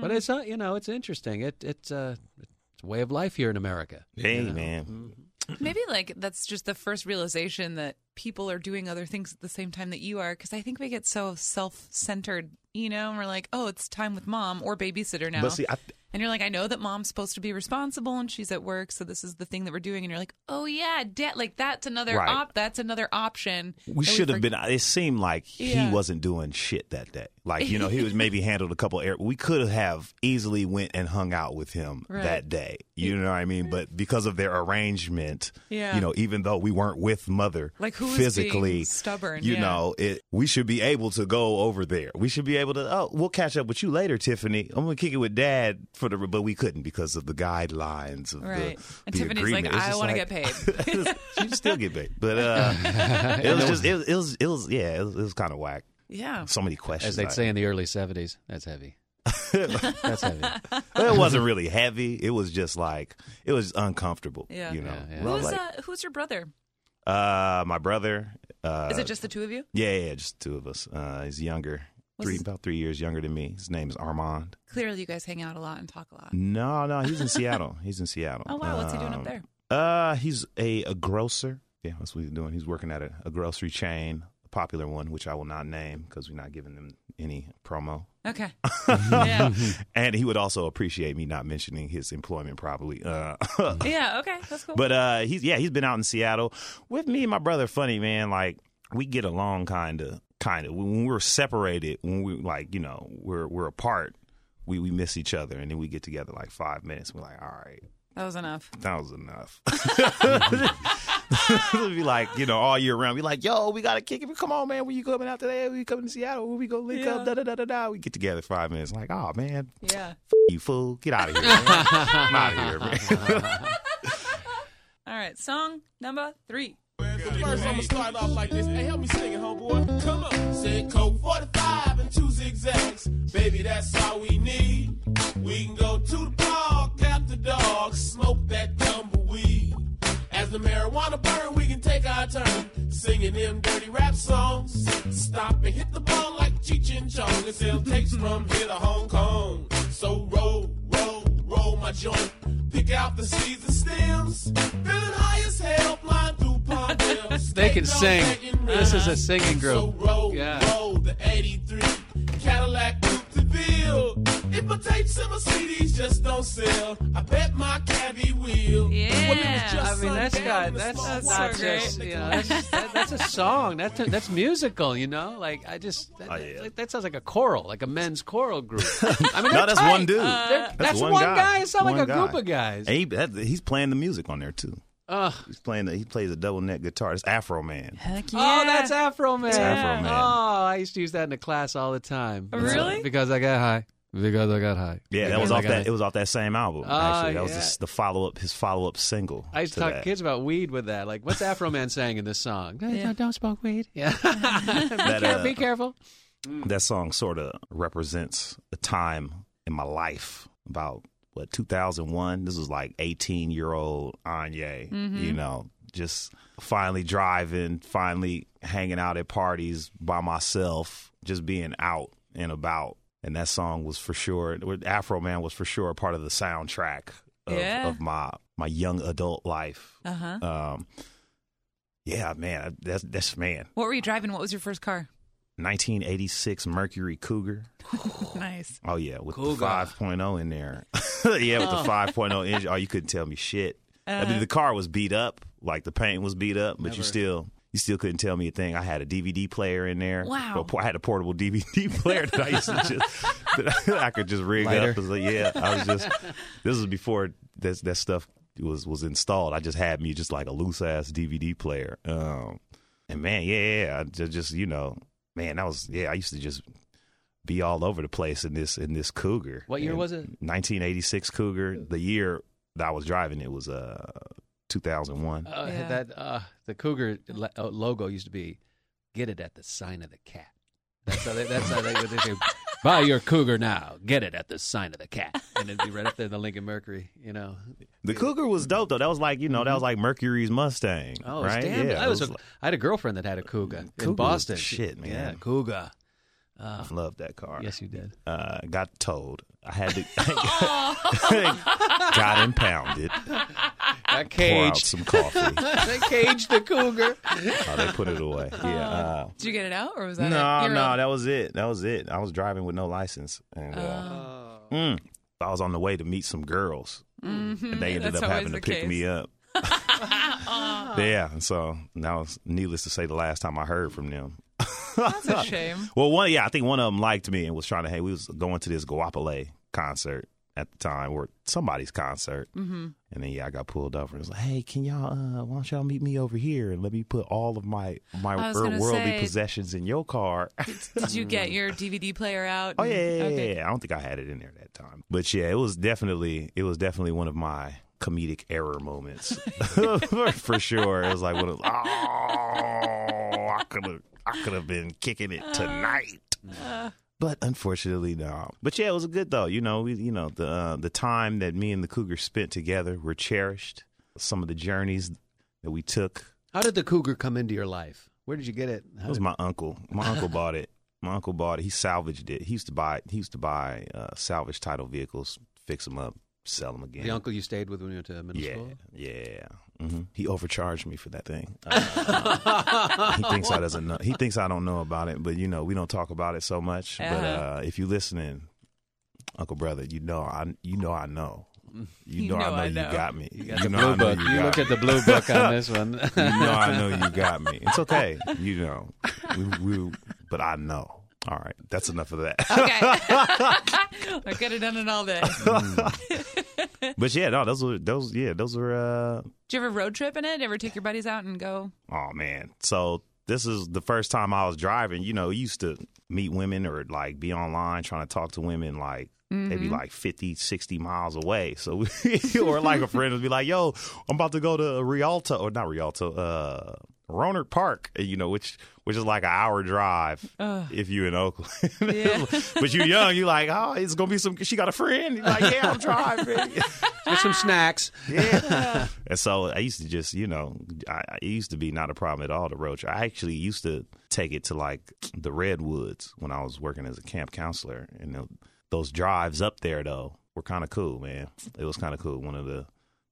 Speaker 1: But it's uh, you know it's interesting. It it's uh, it's a way of life here in America.
Speaker 5: Hey
Speaker 1: you know?
Speaker 5: man,
Speaker 2: Maybe like that's just the first realization that people are doing other things at the same time that you are. Because I think we get so self-centered, you know, and we're like, oh, it's time with mom or babysitter now.
Speaker 5: but see, I,
Speaker 2: and you're like, I know that mom's supposed to be responsible and she's at work, so this is the thing that we're doing. And you're like, oh yeah, dad, like that's another
Speaker 5: Right.
Speaker 2: op. That's another option.
Speaker 5: we should have been. It seemed like
Speaker 2: Yeah.
Speaker 5: he wasn't doing shit that day. Like you know, he was maybe handled a couple. Air, we could have easily went and hung out with him
Speaker 2: Right.
Speaker 5: that day. You know what I mean? But because of their arrangement,
Speaker 2: Yeah.
Speaker 5: you know, even though we weren't with mother,
Speaker 2: Like, who
Speaker 5: physically
Speaker 2: being stubborn?
Speaker 5: you
Speaker 2: Yeah.
Speaker 5: know, it. We should be able to go over there. We should be able to. Oh, we'll catch up with you later, Tiffany. I'm gonna kick it with Dad for the, but we couldn't because of the guidelines of
Speaker 2: Right.
Speaker 5: the.
Speaker 2: And
Speaker 5: the
Speaker 2: Tiffany's
Speaker 5: agreement. It's
Speaker 2: I wanna
Speaker 5: like-
Speaker 2: get paid.
Speaker 5: you still get paid, but uh, it was just it, was- it was it was yeah it was, was kind of whack.
Speaker 2: Yeah.
Speaker 5: So many questions.
Speaker 1: As they'd
Speaker 5: I-
Speaker 1: say in the early '70s, that's heavy. that's heavy.
Speaker 5: It wasn't really heavy. It was just like it was uncomfortable.
Speaker 2: Yeah.
Speaker 5: you know.
Speaker 1: Yeah, yeah.
Speaker 2: Who's
Speaker 5: like,
Speaker 2: uh, who's your brother?
Speaker 5: Uh, my brother. Uh,
Speaker 2: Is it just the two of you?
Speaker 5: yeah, yeah, just two of us. Uh, he's younger,
Speaker 2: What's
Speaker 5: three
Speaker 2: his-
Speaker 5: about three years younger than me. His name is Armand.
Speaker 2: Clearly, you guys hang out a lot and talk a lot.
Speaker 5: No, no, he's in Seattle. He's in Seattle.
Speaker 2: Oh wow, what's he doing up
Speaker 5: Um,
Speaker 2: there?
Speaker 5: Uh, he's a, a grocer. Yeah, that's what he's doing. He's working at a, a grocery chain, popular one, which I will not name because we're not giving them any promo.
Speaker 2: Okay. yeah.
Speaker 5: And he would also appreciate me not mentioning his employment probably. Uh,
Speaker 2: Yeah. Okay. That's cool.
Speaker 5: but uh, he's yeah, he's been out in Seattle with me and my brother. Funny man, like we get along kind of, kind of. When we're separated, when we like, you know, we're we're apart. we we miss each other, and then we get together like five minutes. We're like, all right,
Speaker 2: That was enough.
Speaker 5: that was enough. It'll be like, you know, all year round. Be like, yo, we gotta kick it. Come on, man. When you coming out today? We coming to Seattle? When we go link
Speaker 2: Yeah.
Speaker 5: up? Da da da da da. We get together five minutes. Like, oh man,
Speaker 2: Yeah.
Speaker 5: you fool, get out of here. I'm out of here, man.
Speaker 2: All right. Song number three.
Speaker 8: First, I'ma start off like this. Hey, help me sing it, homeboy. Come on. Say Colt 45 and two zigzags. Baby, that's all we need. We can go to the park, tap the dog, smoke that tumbleweed. As the marijuana burn, we can take our turn singing them dirty rap songs. Stop and hit the ball like Cheech and Chong and sell tapes from here to Hong Kong. So roll, roll, roll my joint. Pick out the seeds and stems. Feeling high as hell, flying through Palmdale.
Speaker 1: They can sing. This is a singing
Speaker 8: So
Speaker 1: group.
Speaker 8: roll,
Speaker 1: Yeah.
Speaker 8: roll the 83 Cadillac Coupe de Ville. If my tapes and my CDs just don't sell, I bet my cabbie will.
Speaker 2: Yeah.
Speaker 8: When it was just
Speaker 1: I mean, that's
Speaker 8: sundown
Speaker 1: got that's
Speaker 2: That's
Speaker 1: not
Speaker 2: so
Speaker 1: just
Speaker 2: great.
Speaker 1: you know that's that, that's a song. That's that's musical. You know, like I just that,
Speaker 5: Oh, yeah.
Speaker 1: that, that sounds like a choral, like a men's choral group. I mean,
Speaker 5: not
Speaker 1: they're
Speaker 5: one dude.
Speaker 1: They're- that's, one,
Speaker 5: one
Speaker 1: guy.
Speaker 5: guy.
Speaker 1: It sounds like
Speaker 5: One
Speaker 1: a group of guys.
Speaker 5: And he, that, he's playing the music on there too.
Speaker 1: Ugh.
Speaker 5: He's playing. The, he plays a double neck guitar. It's Afroman.
Speaker 2: Heck yeah.
Speaker 1: Oh, that's Afroman.
Speaker 5: Afro Man.
Speaker 1: Oh, I used to use that in the class all the time.
Speaker 2: Oh, really?
Speaker 1: Because I got high. Because I got high.
Speaker 5: Yeah, that was
Speaker 1: I
Speaker 5: off that.
Speaker 1: high.
Speaker 5: It was off that same album.
Speaker 1: Ah,
Speaker 5: actually, that was
Speaker 1: yeah.
Speaker 5: just the follow up. His follow up single.
Speaker 1: I used to
Speaker 5: to
Speaker 1: talk
Speaker 5: that.
Speaker 1: kids about weed with that. Like, what's Afroman saying in this song?
Speaker 2: Yeah.
Speaker 1: Don't, don't smoke weed. Yeah. be,
Speaker 5: That,
Speaker 1: care-
Speaker 5: uh,
Speaker 1: be careful.
Speaker 5: that song sort of represents a time in my life about what 2001 this was like 18 year old anye you know just finally driving finally hanging out at parties by myself just being out and about and that song was for sure Afroman was for sure a part of the soundtrack of,
Speaker 2: Yeah.
Speaker 5: of my my young adult life
Speaker 2: Uh huh.
Speaker 5: um yeah man that's that's man
Speaker 2: What were you driving? What was your first car?
Speaker 5: 1986 mercury cougar
Speaker 2: Nice.
Speaker 5: Oh yeah, with
Speaker 1: Cougar.
Speaker 5: the 5.0 in there. yeah, with the 5.0 engine. Oh, you couldn't tell me shit. I mean, the car was beat up, like the paint was beat up, but you still you still couldn't tell me a thing. I had a DVD player in there.
Speaker 2: Wow.
Speaker 5: I had a portable DVD player that I used to just that I could just rig
Speaker 1: Lighter.
Speaker 5: up. It was like, yeah, I was just. This was before that that stuff was was installed. I just had me just like a loose ass DVD player. Um, and man, yeah, yeah, yeah, I just, just you know, man, that was yeah. I used to just be all over the place in this in this Cougar.
Speaker 1: What year
Speaker 5: And
Speaker 1: was it?
Speaker 5: 1986 Cougar. The year that I was driving it was uh 2001.
Speaker 1: Uh,
Speaker 2: Yeah.
Speaker 1: That uh, the Cougar uh, logo used to be "Get it at the sign of the cat." That's how they. That's how they, they say. Buy your Cougar now. Get it at the sign of the cat, and it'd be right up there in the Lincoln Mercury. You know.
Speaker 5: The Cougar was dope though. That was like you know that was like Mercury's Mustang.
Speaker 1: Mm-hmm. Oh,
Speaker 5: right?
Speaker 1: damn!
Speaker 5: yeah,
Speaker 1: I
Speaker 5: it
Speaker 1: was. a,
Speaker 5: like-
Speaker 1: I had a girlfriend that had a Cougar,
Speaker 5: Cougar
Speaker 1: in Boston.
Speaker 5: shit, man.
Speaker 1: Yeah, Cougar. Uh,
Speaker 5: I loved that car.
Speaker 1: yes, you did.
Speaker 5: uh, got towed. I had to got impounded.
Speaker 1: Got
Speaker 5: Pour out
Speaker 1: caged.
Speaker 5: some coffee.
Speaker 1: they caged the Cougar.
Speaker 5: Oh, they put it away. Yeah. Uh,
Speaker 2: Did you get it out, or was that
Speaker 5: no,
Speaker 2: it?
Speaker 5: No,
Speaker 2: a-
Speaker 5: that was it. That was it. I was driving with no license, and uh,
Speaker 2: Oh.
Speaker 5: mm, I was on the way to meet some girls, and they ended
Speaker 2: Mm-hmm. That's
Speaker 5: up having to pick
Speaker 2: case.
Speaker 5: me up. yeah, so now needless to say the last time I heard from them.
Speaker 2: That's a shame.
Speaker 5: Well, one, yeah, I think one of them liked me and was trying to. Hey, we was going to this Guapale concert at the time, or somebody's concert, mm-hmm. and then yeah, I got pulled over and was like, "Hey, can y'all? Uh, why don't y'all meet me over here and let me put all of my my er- worldly
Speaker 2: say-
Speaker 5: possessions in your car?"
Speaker 2: Did you get your DVD player out?
Speaker 5: oh yeah, yeah, yeah,
Speaker 2: Okay.
Speaker 5: yeah. I don't think I had it in there that time, but yeah, it was definitely it was definitely one of my comedic error moments for sure. It was like, one of, oh, I could have I could have been kicking it tonight. But unfortunately, no. But yeah, it was good though. You know, we, you know the uh, the time that me and the Cougar spent together were cherished. Some of the journeys that we took.
Speaker 1: How did the Cougar come into your life? Where did you get it? How
Speaker 5: It was
Speaker 1: did-
Speaker 5: my uncle. My uncle bought it. My uncle bought it. He salvaged it. He used to buy. He used to buy uh, salvage title vehicles, fix them up, sell them again.
Speaker 1: the uncle you stayed with when you went to middle
Speaker 5: Yeah,
Speaker 1: school.
Speaker 5: yeah. Hmm He overcharged me for that thing. Uh, he thinks I doesn't know. He thinks I don't know about it, but you know we don't talk about it so much. But
Speaker 2: Uh-huh.
Speaker 5: uh, if you're listening, Uncle Brother, you know I you know I know. You,
Speaker 2: You
Speaker 5: know,
Speaker 2: know
Speaker 5: I know you got me.
Speaker 1: You got the
Speaker 5: know I know
Speaker 1: book.
Speaker 5: you
Speaker 1: You look
Speaker 5: me.
Speaker 1: at the blue book on this one.
Speaker 5: You know I know you got me. It's okay. You know, we, we, but I know. All right, that's enough of that.
Speaker 2: Okay. I could have done it all day.
Speaker 5: but yeah, no, those were those. Yeah, those were. uh
Speaker 2: Did you ever road trip in it? Ever take your buddies out and go?
Speaker 5: Oh man, so this is the first time I was driving. You know, used to meet women or like be online trying to talk to women like. Maybe like 50, 60 miles away. So, we, or like a friend would be like, yo, I'm about to go to Rialto, or not Rialto, uh, Rohnert Park, you know, which which is like an hour drive if you're in Oakland.
Speaker 2: Yeah.
Speaker 5: but you're young, you're like, oh, it's gonna be some. She got a friend. You're like, yeah, I'm driving.
Speaker 1: Get some snacks.
Speaker 5: yeah. and so I used to just, you know, I, I- it used to be not a problem at all to road trip. I actually used to take it to like the redwoods when I was working as a camp counselor, and the, those drives up there though were kind of cool, man. It was kind of cool. One of the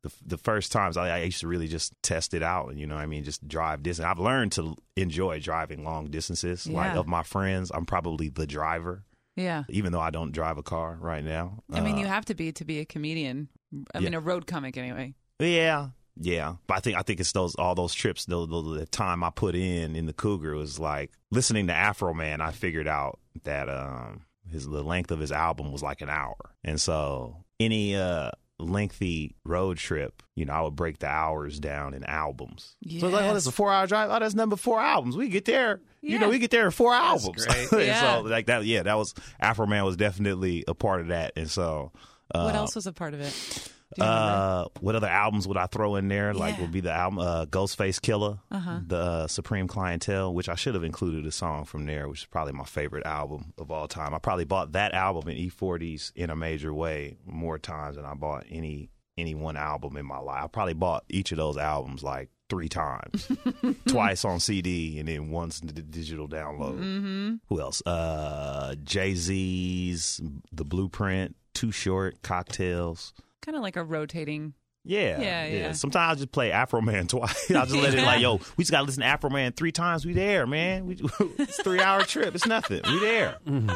Speaker 5: the, the first times I, I used to really just test it out, and you know, what I mean, just drive distance. I've learned to enjoy driving long distances. Like
Speaker 2: Yeah.
Speaker 5: of my friends, I'm probably the driver,
Speaker 2: Yeah.
Speaker 5: even though I don't drive a car right now.
Speaker 2: I mean,
Speaker 5: Uh,
Speaker 2: you have to be to be a comedian. I mean, a road comic anyway.
Speaker 5: Yeah, yeah. But I think I think it's those all those trips. The, the, the time I put in in the Cougar was like listening to Afroman. I figured out that um his the length of his album was like an hour, and so any uh lengthy road trip, you know, I would break the hours down in albums. So it's like, oh, that's a four hour drive. Oh, that's number four albums. We get there. You know, we get there in four albums.
Speaker 1: great.
Speaker 2: Yeah.
Speaker 5: so like that, yeah, that was Afroman was definitely a part of that, and so. Uh,
Speaker 2: what else was a part of it? Do you remember?
Speaker 5: uh, what other albums would I throw in there? Like
Speaker 2: Yeah.
Speaker 5: would be the album uh, Ghostface Killah,
Speaker 2: Uh-huh.
Speaker 5: the uh, Supreme Clientele, which I should have included a song from there, which is probably my favorite album of all time. I probably bought that album in E40s in a major way more times than I bought any any one album in my life. I probably bought each of those albums like three times, twice on CD and then once in the digital download.
Speaker 2: Mm-hmm.
Speaker 5: Who else? Uh, Jay Z's The Blueprint, Too Short, Cocktails.
Speaker 2: Kind of like a rotating.
Speaker 5: Yeah,
Speaker 2: Yeah, yeah.
Speaker 5: Sometimes I just play Afroman twice. I just let it like, yo, we just gotta listen to Afroman three times. We there, man. We, it's a three hour trip. It's nothing. We there. Mm-hmm.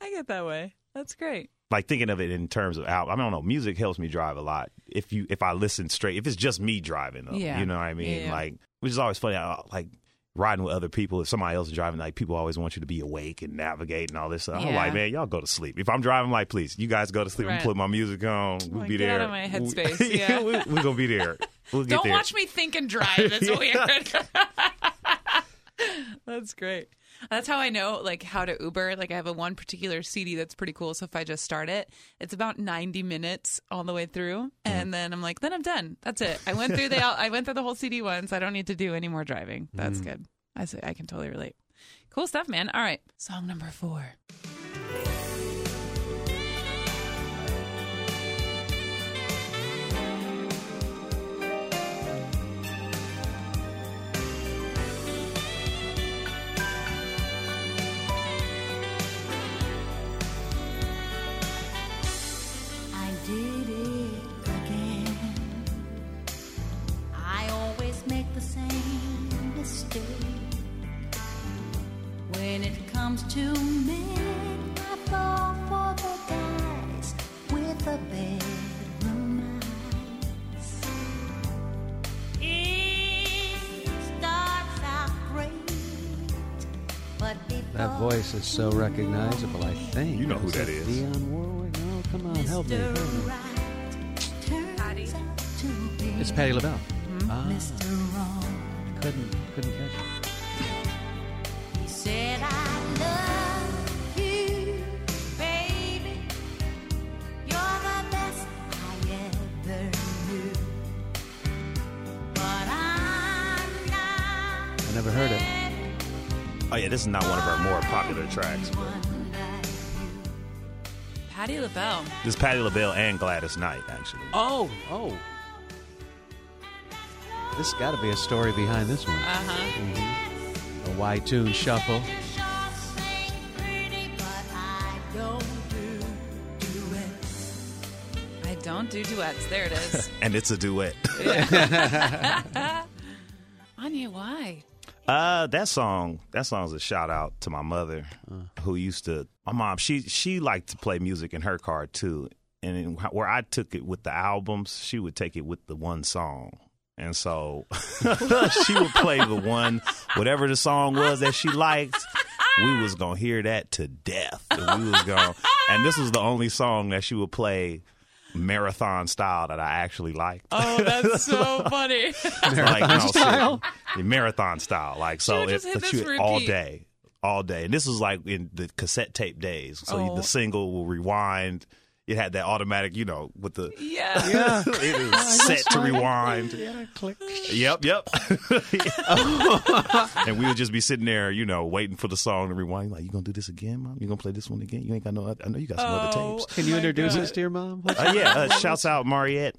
Speaker 2: I get that way. That's great.
Speaker 5: Like thinking of it in terms of album. I don't know. Music helps me drive a lot. If you if I listen straight, if it's just me driving, though,
Speaker 2: Yeah.
Speaker 5: you know what I mean.
Speaker 2: Yeah, yeah.
Speaker 5: Like, which is always funny. I, like riding with other people. If somebody else is driving, like people always want you to be awake and navigate and all this stuff. I'm like, man, y'all go to sleep. If I'm driving, like, please, you guys go to sleep.
Speaker 2: Right.
Speaker 5: I'm put my music on. We'll
Speaker 2: Like,
Speaker 5: be there.
Speaker 2: out of my headspace, yeah.
Speaker 5: we, we're gonna be there. We'll get
Speaker 2: Don't
Speaker 5: there.
Speaker 2: watch me think and drive. It's weird. that's great. That's how I know like how to Uber. Like I have a one particular CD that's pretty cool. So if I just start it, it's about ninety minutes all the way through, and mm-hmm. then I'm like, then I'm done. That's it. I went through the I went through the whole CD once. I don't need to do any more driving. That's mm-hmm. good. I I can totally relate. Cool stuff, man. All right, song number four.
Speaker 7: When it comes to men, I fall for the guys with a bedroom eyes. It starts out great, but
Speaker 1: That voice is so recognizable, I think.
Speaker 5: You know who that is.
Speaker 1: it
Speaker 5: is.
Speaker 1: Dionne Warwick? No, come on, help me. help me.
Speaker 7: Patty.
Speaker 1: It's Patti LaBelle. Ah,
Speaker 7: Mr. Wrong.
Speaker 1: Couldn't, couldn't catch it.
Speaker 7: He said, I love you, baby. You're the best I ever knew. But I'm not
Speaker 1: I never heard it.
Speaker 5: Oh yeah, this is not one of our more popular tracks.
Speaker 2: Patti LaBelle.
Speaker 5: This is Patti LaBelle and Gladys Knight, actually.
Speaker 1: Oh, oh. This got to be a story behind this one.
Speaker 2: Uh huh.
Speaker 1: A Y tune shuffle.
Speaker 2: I don't do duets. There it is.
Speaker 5: And it's a duet.
Speaker 2: Anya, why?
Speaker 5: Uh, that song, that song's a shout out to my mother, who used to. My mom, she she liked to play music in her car too, and in, where I took it with the albums, she would take it with the one song, and so she would play the one, whatever the song was that she liked, we was gonna hear that to death. And we was going and this was the only song that she would play marathon style that I actually liked.
Speaker 2: Oh, that's so funny.
Speaker 5: like no, style, marathon style. Like so,
Speaker 2: Should've
Speaker 5: it,
Speaker 2: just hit this
Speaker 5: would- all day, all day. And this was like in the cassette tape days. So
Speaker 2: Oh.
Speaker 5: the single will rewind. It had that automatic, you know, with the
Speaker 2: yeah.
Speaker 1: Yeah.
Speaker 5: it is set to rewind.
Speaker 1: Yeah, click.
Speaker 5: Yep, yep. and we would just be sitting there, you know, waiting for the song to rewind. Like, you gonna do this again, mom? You gonna play this one again? You ain't got no. oth- I know you got some
Speaker 2: Oh,
Speaker 5: other tapes.
Speaker 1: Can you introduce
Speaker 2: God.
Speaker 1: us to your mom?
Speaker 5: Uh, yeah, uh, shouts out Mariette.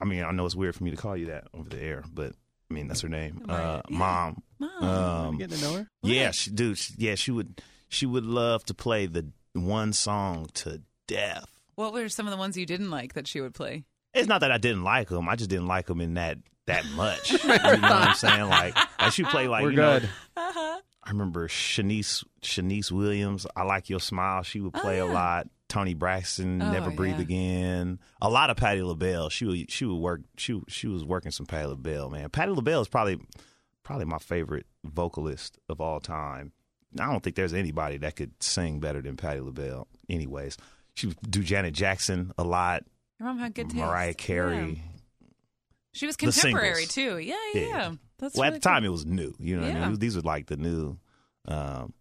Speaker 5: I mean, I know it's weird for me to call you that over the air, but I mean that's her name. Uh,
Speaker 2: yeah.
Speaker 5: Mom.
Speaker 2: Mom.
Speaker 5: Um,
Speaker 1: getting to know her?
Speaker 5: yeah, she, dude. She, yeah, she would. She would love to play the one song to death.
Speaker 2: what were some of the ones you didn't like that she would play?
Speaker 5: It's not that I didn't like them. I just didn't like them in that that much. you know what I'm saying? Like, like she played like
Speaker 1: We're
Speaker 5: you know,
Speaker 1: good. Uh-huh.
Speaker 5: I remember Shanice Shanice Williams. I like your smile. She would play a oh, lot. Toni Braxton,
Speaker 2: Oh,
Speaker 5: Never Breathe
Speaker 2: yeah.
Speaker 5: Again. A lot of Patti LaBelle. She would she would work. She she was working some Patti LaBelle. Man, Patti LaBelle is probably probably my favorite vocalist of all time. I don't think there's anybody that could sing better than Patti LaBelle. Anyways, she would do Janet Jackson a lot.
Speaker 2: Your mom had good taste.
Speaker 5: Mariah Carey.
Speaker 2: Yeah. She was contemporary too. Yeah, yeah.
Speaker 5: Yeah.
Speaker 2: yeah. That's
Speaker 5: well,
Speaker 2: really
Speaker 5: at the time it was new. You know, what I mean? these were like the new. Um,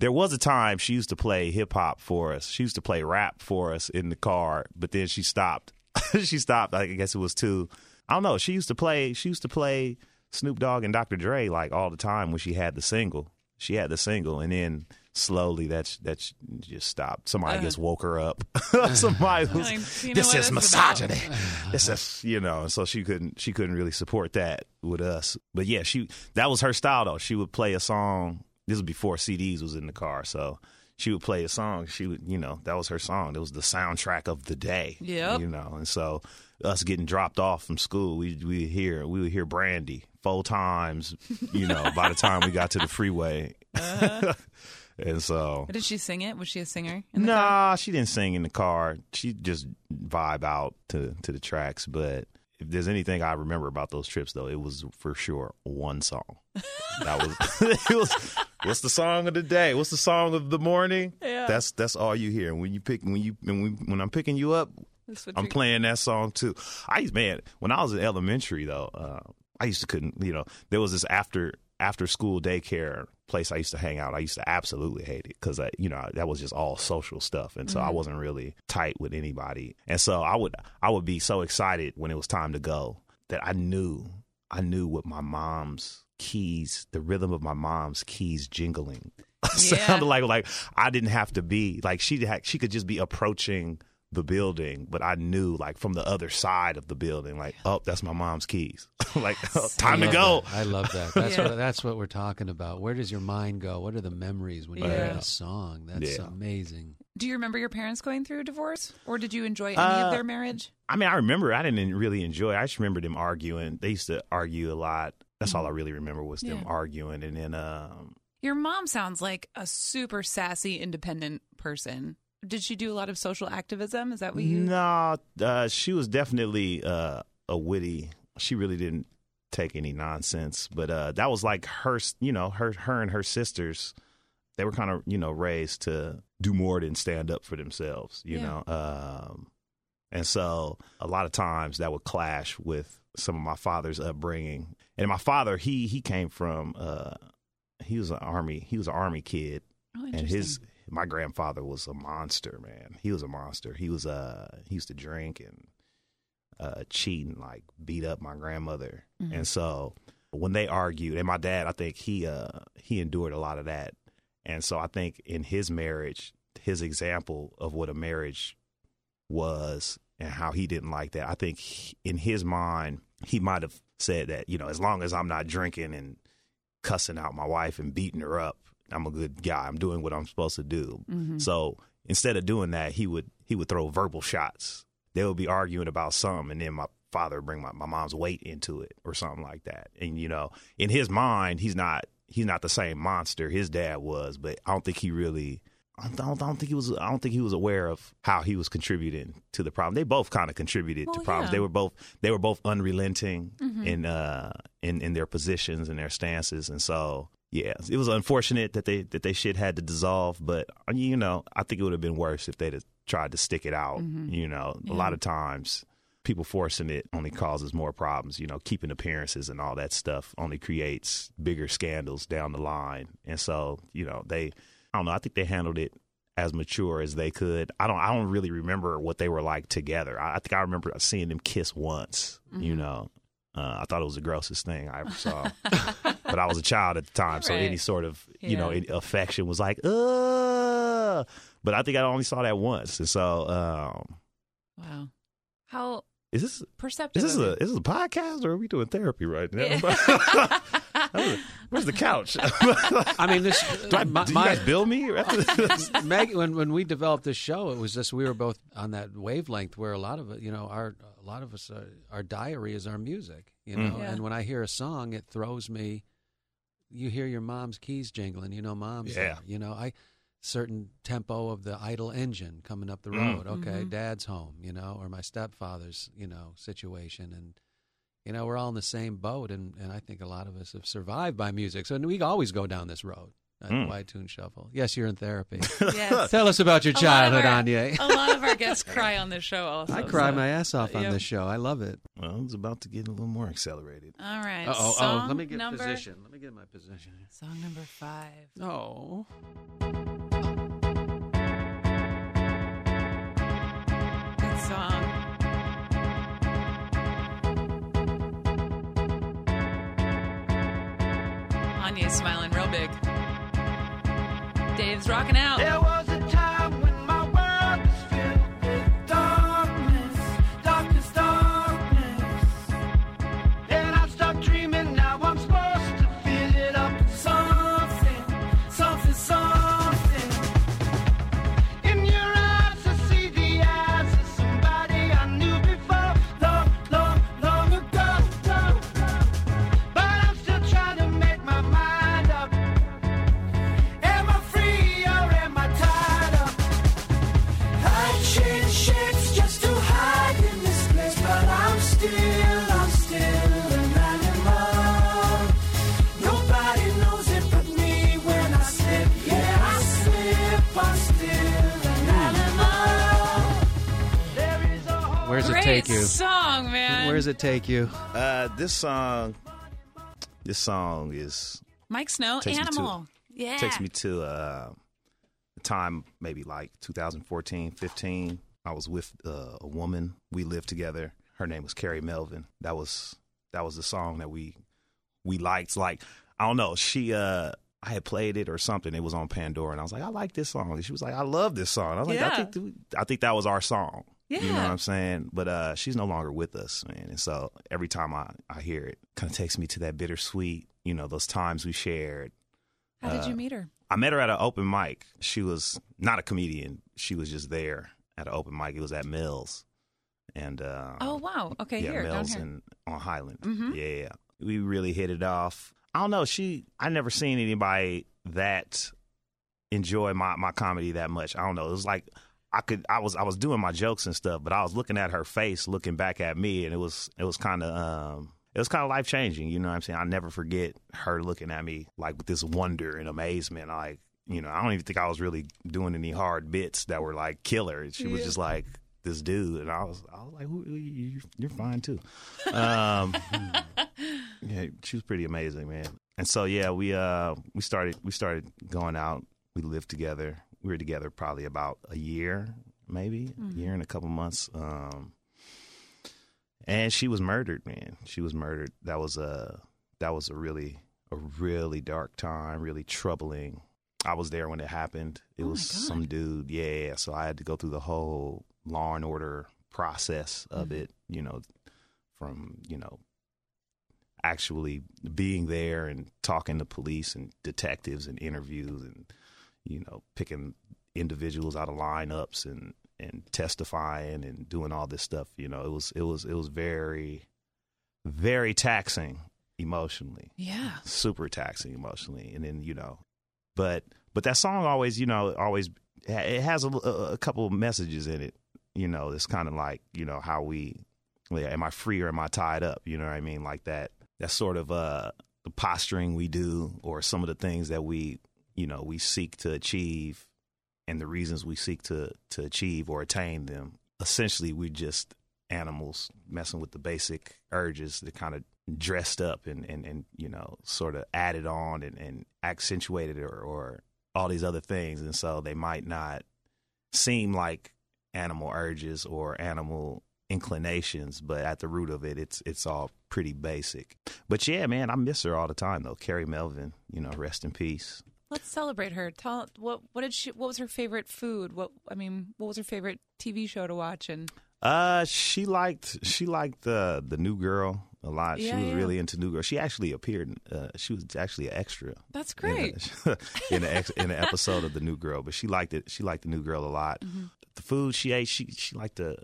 Speaker 5: there was a time she used to play hip hop for us. She used to play rap for us in the car, but then she stopped. she stopped. I guess it was too. I don't know. She used to play. She used to play Snoop Dogg and Dr. Dre like all the time when she had the single. She had the single, and then slowly that's that's just stopped. Somebody
Speaker 2: Uh.
Speaker 5: just woke her up. Somebody was.
Speaker 2: Like, you know
Speaker 5: this is
Speaker 2: this is about.
Speaker 5: misogyny. this is you know, and so she couldn't she couldn't really support that with us. But yeah, she that was her style though. She would play a song. This was before CDs was in the car, so she would play a song. She would, you know, that was her song. It was the soundtrack of the day.
Speaker 2: Yeah,
Speaker 5: You know, and so us getting dropped off from school, we we would hear we would hear Brandy four times. You know, by the time we got to the freeway,
Speaker 2: Uh-huh.
Speaker 5: and so
Speaker 2: Did she sing it? Was she a singer? in the car?
Speaker 5: Nah, she didn't sing in the car. She just vibe out to to the tracks. But if there's anything I remember about those trips, though, it was for sure one song. That was it was. What's the song of the day? What's the song of the morning?
Speaker 2: Yeah.
Speaker 5: That's that's all you hear when you pick when you when, we, when I'm picking you up. I'm playing that song too. I used man when I was in elementary though. Uh, I used to couldn't you know there was this after after school daycare place I used to hang out. I used to absolutely hate it because uh, you know that was just all social stuff, and so I mm-hmm. wasn't really tight with anybody. And so I would I would be so excited when it was time to go that I knew I knew what my mom's keys, the rhythm of my mom's keys jingling
Speaker 2: Yeah.
Speaker 5: sounded like like I didn't have to be like she had, she could just be approaching the building, but I knew like from the other side of the building, like oh that's my mom's keys, like oh, time to go.
Speaker 1: that. I love that. That's
Speaker 2: Yeah.
Speaker 1: what that's what we're talking about. Where does your mind go? What are the memories when you hear
Speaker 2: Yeah.
Speaker 1: a song? That's
Speaker 5: Yeah.
Speaker 1: amazing.
Speaker 2: Do you remember your parents going through a divorce, or did you enjoy any
Speaker 5: Uh,
Speaker 2: of their marriage?
Speaker 5: I mean, I remember I didn't really enjoy. I just remember them arguing. They used to argue a lot. That's all I really remember was them
Speaker 2: Mm-hmm. Yeah.
Speaker 5: arguing, and then um,
Speaker 2: Your mom sounds like a super sassy, independent person. Did she do a lot of social activism? Is that what you?
Speaker 5: No, uh, she was definitely uh, a witty. She really didn't take any nonsense, but uh, that was like her. You know, her, her and her sisters. They were kind of you know raised to do more than stand up for themselves. You
Speaker 2: Yeah.
Speaker 5: know, um, and so a lot of times that would clash with some of my father's upbringing. And my father, he he came from. Uh, he was an army. He was an army kid
Speaker 2: Oh,
Speaker 5: and his my grandfather was a monster man he was a monster he was uh he used to drink and uh cheat and like beat up my grandmother
Speaker 2: Mm-hmm.
Speaker 5: and so when they argued and my dad i think he uh he endured a lot of that and so i think in his marriage his example of what a marriage was and how he didn't like that i think he- in his mind he might have said that you know as long as i'm not drinking and cussing out my wife and beating her up. I'm a good guy. I'm doing what I'm supposed to do. So instead of doing that, he would he would throw verbal shots. They would be arguing about something, and then my father would bring my, my mom's weight into it or something like that. And you know, in his mind, he's not he's not the same monster his dad was, but I don't think he really. I don't, I don't think he was. I don't think he was aware of how he was contributing to the problem. They both kind of contributed to problems.
Speaker 2: yeah.
Speaker 5: They were both. They were both unrelenting in uh in in their positions and their stances, and so yeah, it was unfortunate that they that they shit had to dissolve, but you know, I think it would have been worse if they'd have tried to stick it out. Mm-hmm. You know, a lot of times people forcing it only causes more problems. You know, keeping appearances and all that stuff only creates bigger scandals down the line. And so, you know, they I don't know, I think they handled it as mature as they could. I don't I don't really remember what they were like together. I, I think I remember seeing them kiss once, you mm-hmm. know. Uh, I thought it was the grossest thing I ever saw. but I was a child at the time, so
Speaker 2: Right.
Speaker 5: any sort of, you know, affection was like, uh but I think I only saw that once. And so, um,
Speaker 2: Wow. How
Speaker 5: is this
Speaker 2: perceptive.
Speaker 5: is this
Speaker 2: of
Speaker 5: a
Speaker 2: you.
Speaker 5: is this a podcast or are we doing therapy right now?
Speaker 2: Yeah.
Speaker 5: Where's the couch?
Speaker 1: I mean, this.
Speaker 5: do, I,
Speaker 1: my,
Speaker 5: do you
Speaker 1: my-
Speaker 5: guys bill me? after this?
Speaker 1: Meg, when when we developed this show, it was just we were both on that wavelength where a lot of it, you know, our a lot of us, uh, our diary is our music, you know.
Speaker 2: Yeah.
Speaker 1: And when I hear a song, it throws me. You hear your mom's keys jingling, you know, mom's
Speaker 5: Yeah.
Speaker 1: there. You know, I certain tempo of the idle engine coming up the
Speaker 5: Mm.
Speaker 1: road. Okay, dad's home, you know, or my stepfather's, you know, situation, and you know, we're all in the same boat, and and I think a lot of us have survived by music, so we always go down this road. At
Speaker 5: Mm.
Speaker 1: White Tune Shuffle. Yes, you're in therapy.
Speaker 2: Yes.
Speaker 1: Tell us about your
Speaker 2: A
Speaker 1: childhood,
Speaker 2: our-
Speaker 1: Anya.
Speaker 2: a lot of our guests cry on this show also.
Speaker 1: I cry
Speaker 2: so-
Speaker 1: my ass off on
Speaker 2: yeah.
Speaker 1: this show. I love it.
Speaker 5: well, it's about to get a little more accelerated.
Speaker 2: All right.
Speaker 1: Uh oh, oh, let me get
Speaker 2: number,
Speaker 1: position. Let me get my position.
Speaker 2: Song number five.
Speaker 1: Oh.
Speaker 2: Good song. Anya's smiling real big. Dave's rocking out.
Speaker 6: There
Speaker 1: take you?
Speaker 2: song, man.
Speaker 1: Where does it take you?
Speaker 5: Uh, this song, this song is
Speaker 2: Miike Snow,
Speaker 5: Takes me to-
Speaker 2: Animal. yeah.
Speaker 5: It takes me to uh, a time maybe like 2014, 15. I was with uh, a woman. We lived together. Her name was Carrie Melvin. That was that was the song that we we liked. Like I don't know, she uh I had played it or something. It was on Pandora, and I was like, I like this song. And she was like, I love this song. I was like, I think th- I think that was our song. You know what I'm saying? But uh, she's no longer with us, man. And so every time I, I hear it, kind of takes me to that bittersweet, you know, those times we shared.
Speaker 2: How did
Speaker 5: uh,
Speaker 2: you meet her?
Speaker 5: I met her at an open mic. She was not a comedian. She was just there at an open mic. It was at Mills. And uh,
Speaker 2: Oh, wow. Okay,
Speaker 5: yeah,
Speaker 2: here, down
Speaker 5: Mills
Speaker 2: here.
Speaker 5: and on Highland.
Speaker 2: Mhm.
Speaker 5: Yeah, we really hit it off. I don't know. She, I never seen anybody that enjoy my my comedy that much. I don't know. It was like I could, I was, I was doing my jokes and stuff, but I was looking at her face, looking back at me, and it was, it was kind of, um, it was kind of life changing. You know what I'm saying? I never forget her looking at me like with this wonder and amazement. Like, you know, I don't even think I was really doing any hard bits that were like killer. She was just like this dude, and I was, I was like, you, you're fine too. Um, yeah, she was pretty amazing, man. And so yeah, we uh we started we started going out. We lived together. We were together probably about a year, maybe a year and a couple months. Um, and she was murdered, man. She was murdered. That was a that was a really a really dark time, really troubling. I was there when it happened. It
Speaker 2: Oh
Speaker 5: was some dude, yeah. So I had to go through the whole law and order process of
Speaker 2: Mm-hmm.
Speaker 5: it. You know, from you know actually being there and talking to police and detectives and interviews and you know picking individuals out of lineups and and testifying and doing all this stuff you know it was it was it was very very taxing emotionally.
Speaker 2: Yeah.
Speaker 5: super taxing emotionally. And then you know but but that song always you know always it has a, a, couple of messages in it you know it's kind of like you know how we yeah, am i free or am i tied up? You know what i mean? Like that that sort of uh the posturing we do or some of the things that we you know we seek to achieve and the reasons we seek to to achieve or attain them essentially we're just animals messing with the basic urges that kind of dressed up and and, and you know sort of added on and, and accentuated or, or all these other things and so they might not seem like animal urges or animal inclinations, but at the root of it, it's it's all pretty basic. But yeah, man, I miss her all the time though. Carrie Melvin, you know, rest in peace.
Speaker 2: Let's celebrate her. Tell what what did she? What was her favorite food? What I mean, what was her favorite TV show to watch? And
Speaker 5: Uh, she liked she liked the the new girl a lot.
Speaker 2: Yeah,
Speaker 5: she was
Speaker 2: yeah.
Speaker 5: really into new girl. She actually appeared. Uh, she was actually an extra.
Speaker 2: that's great.
Speaker 5: in an ex, in an episode of the New Girl, but she liked it. She liked the New Girl a lot.
Speaker 2: Mm-hmm.
Speaker 5: The food she ate, she she liked the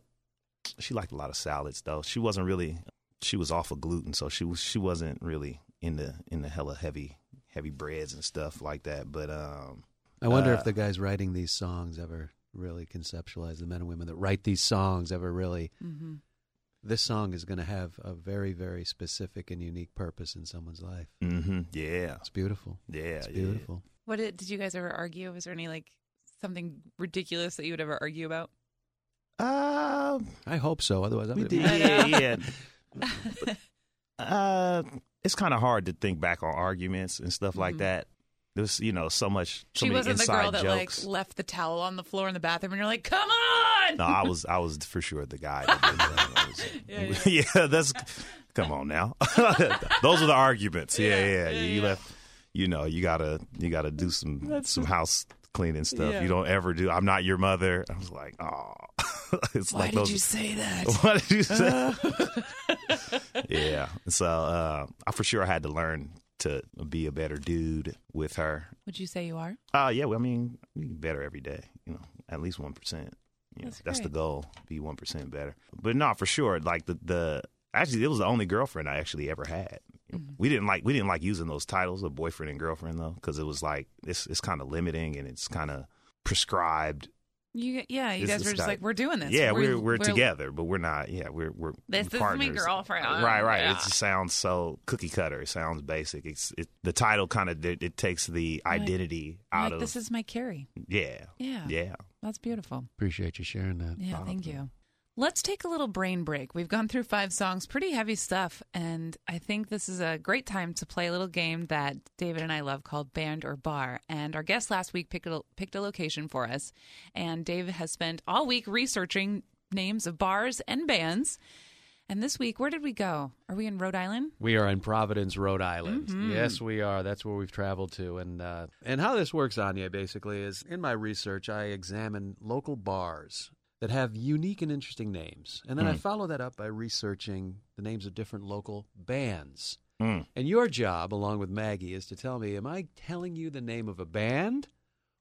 Speaker 5: she liked a lot of salads though. She wasn't really she was off of gluten, so she was she wasn't really in the in the hella heavy heavy breads and stuff like that. But um,
Speaker 1: I wonder
Speaker 5: Uh,
Speaker 1: if the guys writing these songs ever really conceptualize the men and women that write these songs ever really.
Speaker 2: hmm
Speaker 1: This song is going to have a very, very specific and unique purpose in someone's life.
Speaker 5: hmm yeah,
Speaker 1: It's beautiful.
Speaker 5: yeah,
Speaker 1: It's
Speaker 5: yeah.
Speaker 1: beautiful.
Speaker 2: What did, did you guys ever argue? Was there any like something ridiculous that you would ever argue about?
Speaker 5: Um,
Speaker 1: I hope so. Otherwise, I'm
Speaker 5: we
Speaker 1: gonna
Speaker 5: did,
Speaker 1: be-
Speaker 5: yeah, yeah. Uh, it's kind of hard to think back on arguments and stuff like
Speaker 2: Mhm.
Speaker 5: that. There's, you know, so much. So
Speaker 2: she wasn't the girl that
Speaker 5: jokes.
Speaker 2: like left the towel on the floor in the bathroom, and you're like, "Come on!"
Speaker 5: No, I was I was for sure the guy. Was-
Speaker 2: Yeah,
Speaker 5: yeah, that's come on now. Those are the arguments. Yeah, yeah.
Speaker 2: Yeah, yeah,
Speaker 5: you
Speaker 2: yeah.
Speaker 5: left. You know, you gotta you gotta do some some house cleaning stuff.
Speaker 2: Yeah.
Speaker 5: You don't ever do. I'm not your mother. I was like, oh, it's like,
Speaker 2: Why
Speaker 5: like
Speaker 2: did
Speaker 5: those.
Speaker 2: you say that?
Speaker 5: What did you say? yeah. So uh, I for sure I had to learn to be a better dude with her.
Speaker 2: Would you say you are?
Speaker 5: Uh yeah, well, I mean, get better every day, you know, at least 1%. You know,
Speaker 2: That's
Speaker 5: that's, the goal, be 1% better. But not for sure, like the the actually it was the only girlfriend I actually ever had.
Speaker 2: Mm-hmm.
Speaker 5: We didn't like we didn't like using those titles of boyfriend and girlfriend though cuz it was like it's it's kind of limiting and it's kind of prescribed.
Speaker 2: You, yeah, you
Speaker 5: It's-
Speaker 2: guys were just
Speaker 5: got-
Speaker 2: like, "We're doing this."
Speaker 5: Yeah, we're we're, together, but we're not. Yeah, we're we're
Speaker 2: This
Speaker 5: we're
Speaker 2: is my
Speaker 5: partners.
Speaker 2: girlfriend.
Speaker 5: Right, right.
Speaker 2: Yeah.
Speaker 5: It just sounds so cookie cutter. It sounds basic. It's it, the title kind of it, it takes the
Speaker 2: Like-
Speaker 5: identity out
Speaker 2: like,
Speaker 5: of
Speaker 2: this is my Carrie.
Speaker 5: yeah,
Speaker 2: Yeah,
Speaker 5: yeah.
Speaker 2: that's beautiful.
Speaker 1: Appreciate you sharing that.
Speaker 2: Yeah, thank you. Let's take a little brain break. We've gone through five songs, pretty heavy stuff, and I think this is a great time to play a little game that David and I love called Band or Bar. And our guest last week picked a, picked a location for us, and David has spent all week researching names of bars and bands. And this week, where did we go? Are we in Rhode Island?
Speaker 1: We are in Providence, Rhode Island.
Speaker 2: Mhm.
Speaker 1: Yes, we are. That's where we've traveled to, and uh, and how this works, Anya, basically is in my research, I examine local bars that have unique and interesting names, and then I
Speaker 5: Mm.
Speaker 1: follow that up by researching the names of different local bands.
Speaker 5: Mm.
Speaker 1: And your job, along with Maggie, is to tell me: Am I telling you the name of a band?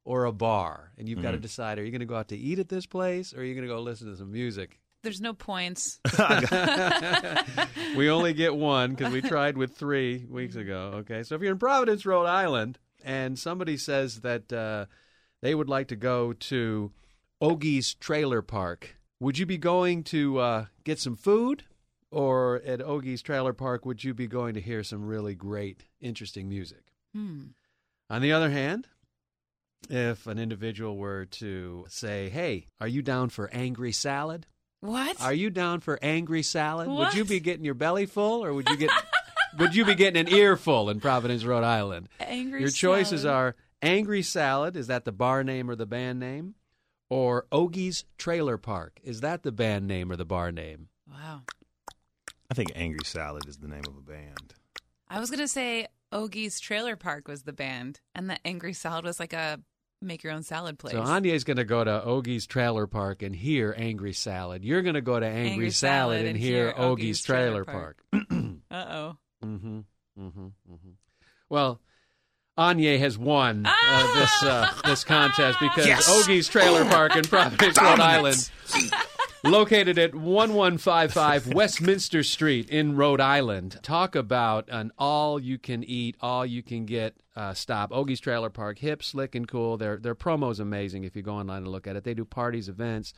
Speaker 1: Or a bar, and you've got to decide: Are you going to go out to eat at this place, or are you going to go listen to some music?
Speaker 2: There's no points.
Speaker 1: we only get one because we tried with three weeks ago. Okay, so if you're in Providence, Rhode Island, and somebody says that uh, they would like to go to Ogie's Trailer Park, would you be going to uh, get some food? Or at Ogie's Trailer Park, would you be going to hear some really great, interesting music?
Speaker 2: Hmm.
Speaker 1: On the other hand, if an individual were to say, Hey, are you down for angry salad?
Speaker 2: What?
Speaker 1: Are you down for angry salad? Would you be getting your belly full, or would you get would you be getting an earful in Providence, Rhode Island?
Speaker 2: Angry
Speaker 1: Your choices
Speaker 2: salad.
Speaker 1: are Angry Salad. Is that the bar name or the band name? Or Ogie's Trailer Park. Is that the band name or the bar name?
Speaker 2: Wow.
Speaker 5: I think Angry Salad is the name of a band.
Speaker 2: I was gonna say Ogie's Trailer Park was the band, and the Angry Salad was like a make your own salad place.
Speaker 1: So Anya's going to go to Ogie's Trailer Park and hear Angry Salad. You're going to go to Angry,
Speaker 2: Angry
Speaker 1: Salad,
Speaker 2: Salad
Speaker 1: and
Speaker 2: and
Speaker 1: hear
Speaker 2: hear
Speaker 1: Ogie's
Speaker 2: Ogie's
Speaker 1: Trailer,
Speaker 2: Trailer
Speaker 1: Park.
Speaker 2: Park. uh oh.
Speaker 1: Mm-hmm. Mm-hmm. Mm-hmm. Well, Anya has won uh,
Speaker 2: Ah!
Speaker 1: this uh, this contest because
Speaker 5: Yes!
Speaker 1: Ogie's Trailer Park in Providence, Rhode Island, located at 1155 Westminster Street in Rhode Island. Talk about an all-you-can-eat, all-you-can-get uh, stop. Ogie's Trailer Park, hip, slick, and cool. Their their promo's amazing. If you go online and look at it, they do parties, events.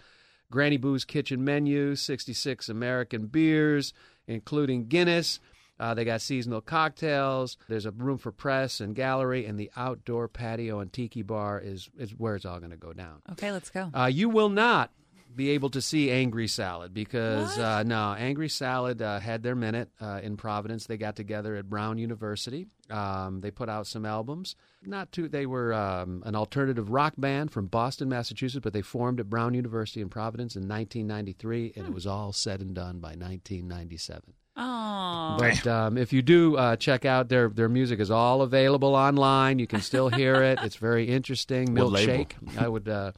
Speaker 1: Granny Boo's kitchen menu, 66 American beers, including Guinness. Uh, they got seasonal cocktails. There's a room for press and gallery, and the outdoor patio and tiki bar is is where it's all going to go down.
Speaker 2: Okay, let's go.
Speaker 1: Uh, you will not be able to see Angry Salad because uh, no, Angry Salad uh, had their minute uh, in Providence. They got together at Brown University. Um, they put out some albums. Not too. They were um, an alternative rock band from Boston, Massachusetts, but they formed at Brown University in Providence in 1993, and it was all said and done by 1997.
Speaker 2: Oh,
Speaker 1: But um, if you do uh, check out their their music is all available online. You can still hear it. It's very interesting. Milkshake. I would. Uh,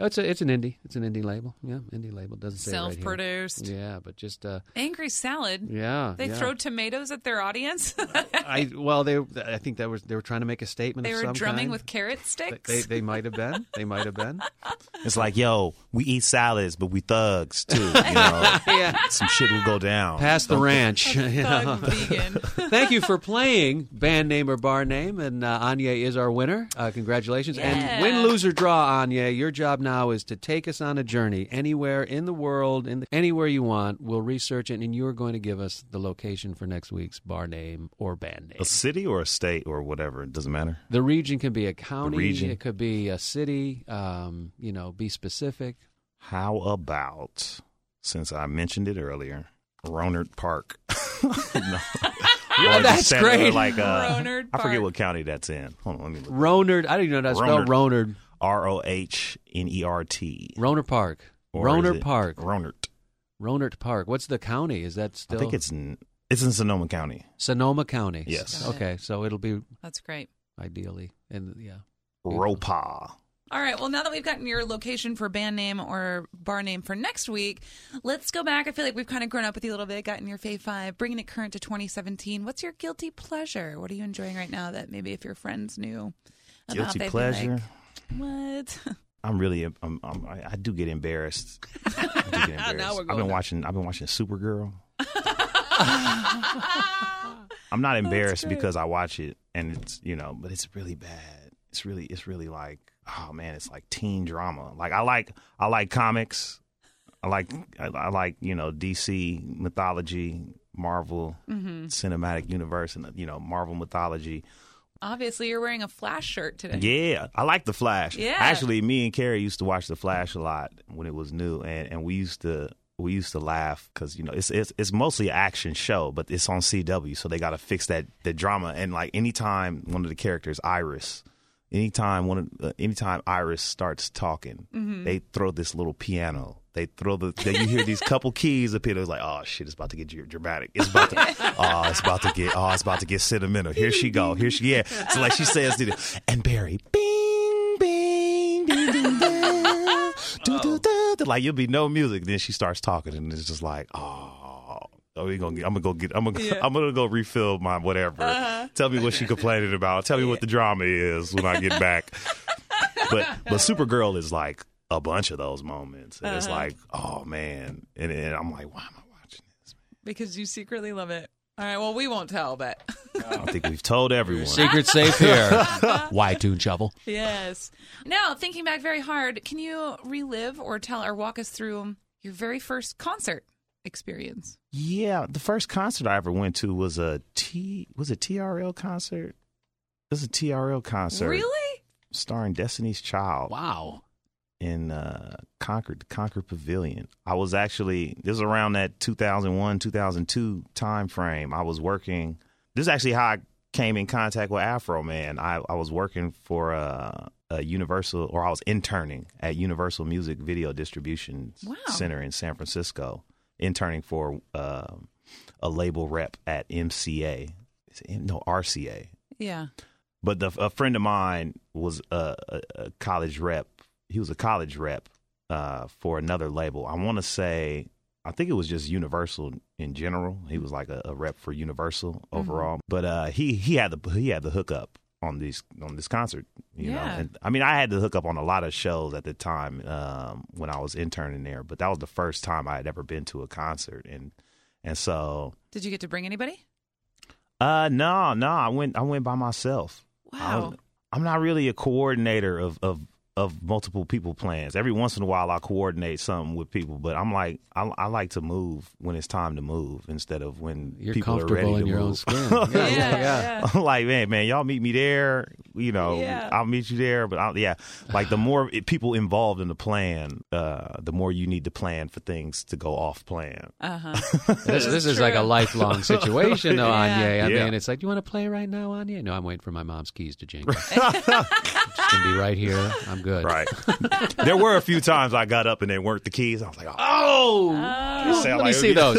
Speaker 1: it's a, it's an indie. It's an indie label. Yeah, indie label doesn't say it right here.
Speaker 2: self-produced.
Speaker 1: Yeah, but just uh,
Speaker 2: Angry salad.
Speaker 1: yeah.
Speaker 2: They
Speaker 1: yeah.
Speaker 2: throw tomatoes at their audience.
Speaker 1: I well, they I think that was they were trying to make a statement.
Speaker 2: they
Speaker 1: of
Speaker 2: were
Speaker 1: some
Speaker 2: drumming
Speaker 1: kind.
Speaker 2: with carrot sticks.
Speaker 1: they they might have been. They might have been.
Speaker 5: It's like, yo, we eat salads, but we thugs too. You know,
Speaker 1: yeah.
Speaker 5: some shit will go down.
Speaker 1: Pass the ranch. you know.
Speaker 2: Thug vegan.
Speaker 1: Thank you for playing band name or bar name, and uh, Anya is our winner. Uh, congratulations!
Speaker 2: Yeah.
Speaker 1: And win, lose or draw, Anya. Your job now is to take us on a journey anywhere in the world, in the, anywhere you want. We'll research it, and you are going to give us the location for next week's bar name or band name.
Speaker 5: A city or a state or whatever, it doesn't matter.
Speaker 1: The region can be a county.
Speaker 5: The region.
Speaker 1: It could be a city. Um, you know, be specific.
Speaker 5: How about, since I mentioned it earlier, Rohnert Park? no.
Speaker 1: Yeah, that's great.
Speaker 5: Like, uh,
Speaker 2: Ronerd
Speaker 5: I forget what county that's in. Hold on, let me look.
Speaker 1: Ronerd. I don't even know how to spell Ronerd.
Speaker 5: R O H N E R T.
Speaker 1: Roner Park.
Speaker 5: Or
Speaker 1: Roner Park.
Speaker 5: Ronert.
Speaker 1: Ronert Park. What's the county? Is that still?
Speaker 5: I think it's in, it's in Sonoma County.
Speaker 1: Sonoma County.
Speaker 5: Yes.
Speaker 2: Got it.
Speaker 1: Okay, so it'll be
Speaker 2: That's great.
Speaker 1: ideally, and yeah.
Speaker 5: Ropa.
Speaker 2: All right. Well, now that we've gotten your location for band name or bar name for next week, let's go back. I feel like we've kind of grown up with you a little bit, gotten your Fave Five, bringing it current to 2017. What's your guilty pleasure? What are you enjoying right now that maybe if your friends knew about,
Speaker 5: Guilty
Speaker 2: they'd be
Speaker 5: pleasure.
Speaker 2: like, what?
Speaker 5: I'm really, I'm, I'm, I I do get embarrassed. I do get embarrassed. I've been
Speaker 2: there.
Speaker 5: watching, I've been watching Supergirl. I'm not embarrassed because I watch it and it's, you know, but it's really bad. It's really, it's really like, oh man, it's like teen drama. Like I like, I like comics. I like, I, I like, you know, DC mythology, Marvel
Speaker 2: Mm-hmm.
Speaker 5: cinematic universe, and you know, Marvel mythology.
Speaker 2: Obviously, you're wearing a Flash shirt today.
Speaker 5: Yeah, I like the Flash.
Speaker 2: Yeah.
Speaker 5: Actually, me and Carrie used to watch the Flash a lot when it was new, and, and we used to we used to laugh because you know it's it's it's mostly an action show, but it's on CW, so they got to fix that the drama. And like anytime one of the characters, Iris, anytime one of, uh, anytime Iris starts talking, they throw this little piano. They throw the then you hear these couple keys appear. It's like, oh shit, it's about to get dramatic. It's about to, oh, it's about to get, oh, it's about to get sentimental. Here she go. Here she, yeah. So like she says, and Barry, bing, bing, ding, ding, ding, do, do, do, do. like you'll be no music. Then she starts talking, and it's just like, oh. Oh, we gonna get, I'm gonna go get. I'm gonna.
Speaker 2: Yeah.
Speaker 5: I'm gonna go refill my whatever. Uh-huh. Tell me what she complaining about. Tell me what the drama is when I get back. but but Supergirl is like a bunch of those moments, and it's uh-huh. like, oh man, and, and I'm like, why am I watching this?
Speaker 2: Because you secretly love it. All right. Well, we won't tell, but
Speaker 5: I don't think we've told everyone.
Speaker 1: Secret safe here. Why tune shovel?
Speaker 2: yes. Now, thinking back very hard, can you relive or tell or walk us through your very first concert experience?
Speaker 5: Yeah, the first concert I ever went to was a T was a TRL concert. It was a TRL concert
Speaker 2: Really?
Speaker 5: starring Destiny's Child.
Speaker 1: Wow.
Speaker 5: In uh, Concord, the Concord Pavilion. I was actually this was around that 2001, 2002 time frame. I was working. This is actually how I came in contact with Afroman. I, I was working for uh, a Universal, or I was interning at Universal Music Video Distribution
Speaker 2: Wow.
Speaker 5: Center in San Francisco, interning for uh, a label rep at MCA. Is it M- No, RCA
Speaker 2: Yeah.
Speaker 5: but the, a friend of mine was a, a, a college rep. He was a college rep uh, for another label. I want to say, I think it was just Universal in general. He was like a, a rep for Universal overall. But uh, he he had the he had the hookup on these on this concert. You know,
Speaker 2: Yeah.
Speaker 5: and I mean, I had the hookup on a lot of shows at the time um, when I was interning there. But that was the first time I had ever been to a concert, and and so
Speaker 2: Did you get to bring anybody?
Speaker 5: uh, no, no, I went I went by myself. I
Speaker 2: Wow.
Speaker 5: was- I'm not really a coordinator of, of of multiple people plans. Every once in a while, I coordinate something with people, but I'm like, I, I like to move when it's time to move instead of when
Speaker 1: You're
Speaker 5: people are ready
Speaker 1: comfortable
Speaker 5: to
Speaker 1: in your own
Speaker 5: move.
Speaker 1: skin. Yeah, yeah, yeah.
Speaker 5: I'm like, man, man, y'all meet me there. You know,
Speaker 2: Yeah.
Speaker 5: I'll meet you there. But I'll, yeah, like the more people involved in the plan, uh, the more you need to plan for things to go off plan.
Speaker 2: Uh huh.
Speaker 1: This, this is like a lifelong situation, though,
Speaker 2: Yeah.
Speaker 1: Anya. I
Speaker 5: Yeah.
Speaker 1: mean, it's like, do you want to play right now, Anya? No, I'm waiting for my mom's keys to jingle. Just gonna be right here. I'm good.
Speaker 5: Right. there were a few times I got up and they weren't the keys. I was like, oh.
Speaker 1: Oh,
Speaker 5: They sound
Speaker 1: let me see those.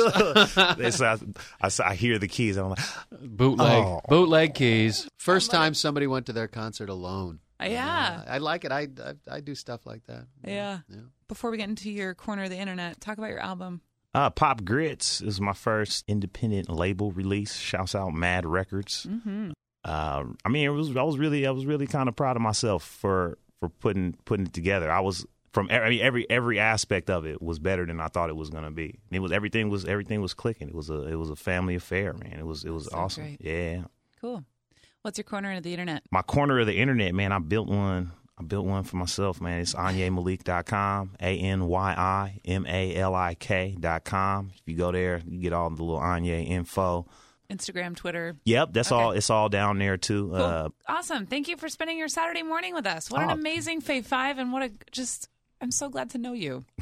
Speaker 5: they say, I, I, say- I hear the keys and I'm like,
Speaker 1: bootleg,
Speaker 5: Oh.
Speaker 1: bootleg keys. First time somebody went to their concert alone.
Speaker 2: Yeah.
Speaker 1: I like it. I, I I do stuff like that.
Speaker 2: Yeah.
Speaker 1: Yeah.
Speaker 2: Before we get into your corner of the internet, talk about your album.
Speaker 5: uh, Pop Grits is my first independent label release. Shouts out Mad Records.
Speaker 2: Mm-hmm.
Speaker 5: Uh, I mean, it was I was really I was really kind of proud of myself for for putting putting it together. I was from every I mean, every every aspect of it was better than I thought it was going to be. It was everything was everything was clicking. It was a it was a family affair, man. It was it was
Speaker 2: So
Speaker 5: awesome.
Speaker 2: great.
Speaker 5: Yeah.
Speaker 2: Cool. What's your corner of the internet?
Speaker 5: my corner of the internet, man, I built one. I built one for myself, man. It's AnyiMalik.com, A N Y I M A L I K.com. If you go there, you get all the little Anyi info.
Speaker 2: Instagram, Twitter.
Speaker 5: Yep, that's
Speaker 2: Okay.
Speaker 5: all. It's all down there too.
Speaker 2: Cool.
Speaker 5: Uh,
Speaker 2: awesome. Thank you for spending your Saturday morning with us. What an
Speaker 5: Oh.
Speaker 2: amazing Fave Five, and what a just. I'm so glad to know you.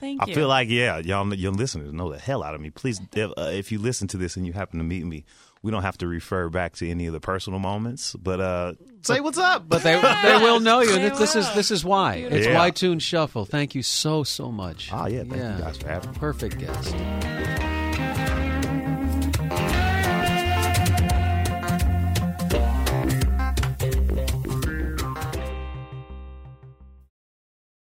Speaker 2: Thank you.
Speaker 5: I feel like, yeah, y'all, your listeners know the hell out of me. Please, if, uh, if you listen to this and you happen to meet me, we don't have to refer back to any of the personal moments, but uh, say what's up.
Speaker 1: But they they will know you.
Speaker 2: They
Speaker 1: This- this is this is why. It's
Speaker 5: Beautiful.
Speaker 1: Y Tune Shuffle. Thank you so so much.
Speaker 5: Ah, yeah, thank you guys for having me.
Speaker 1: Perfect guest.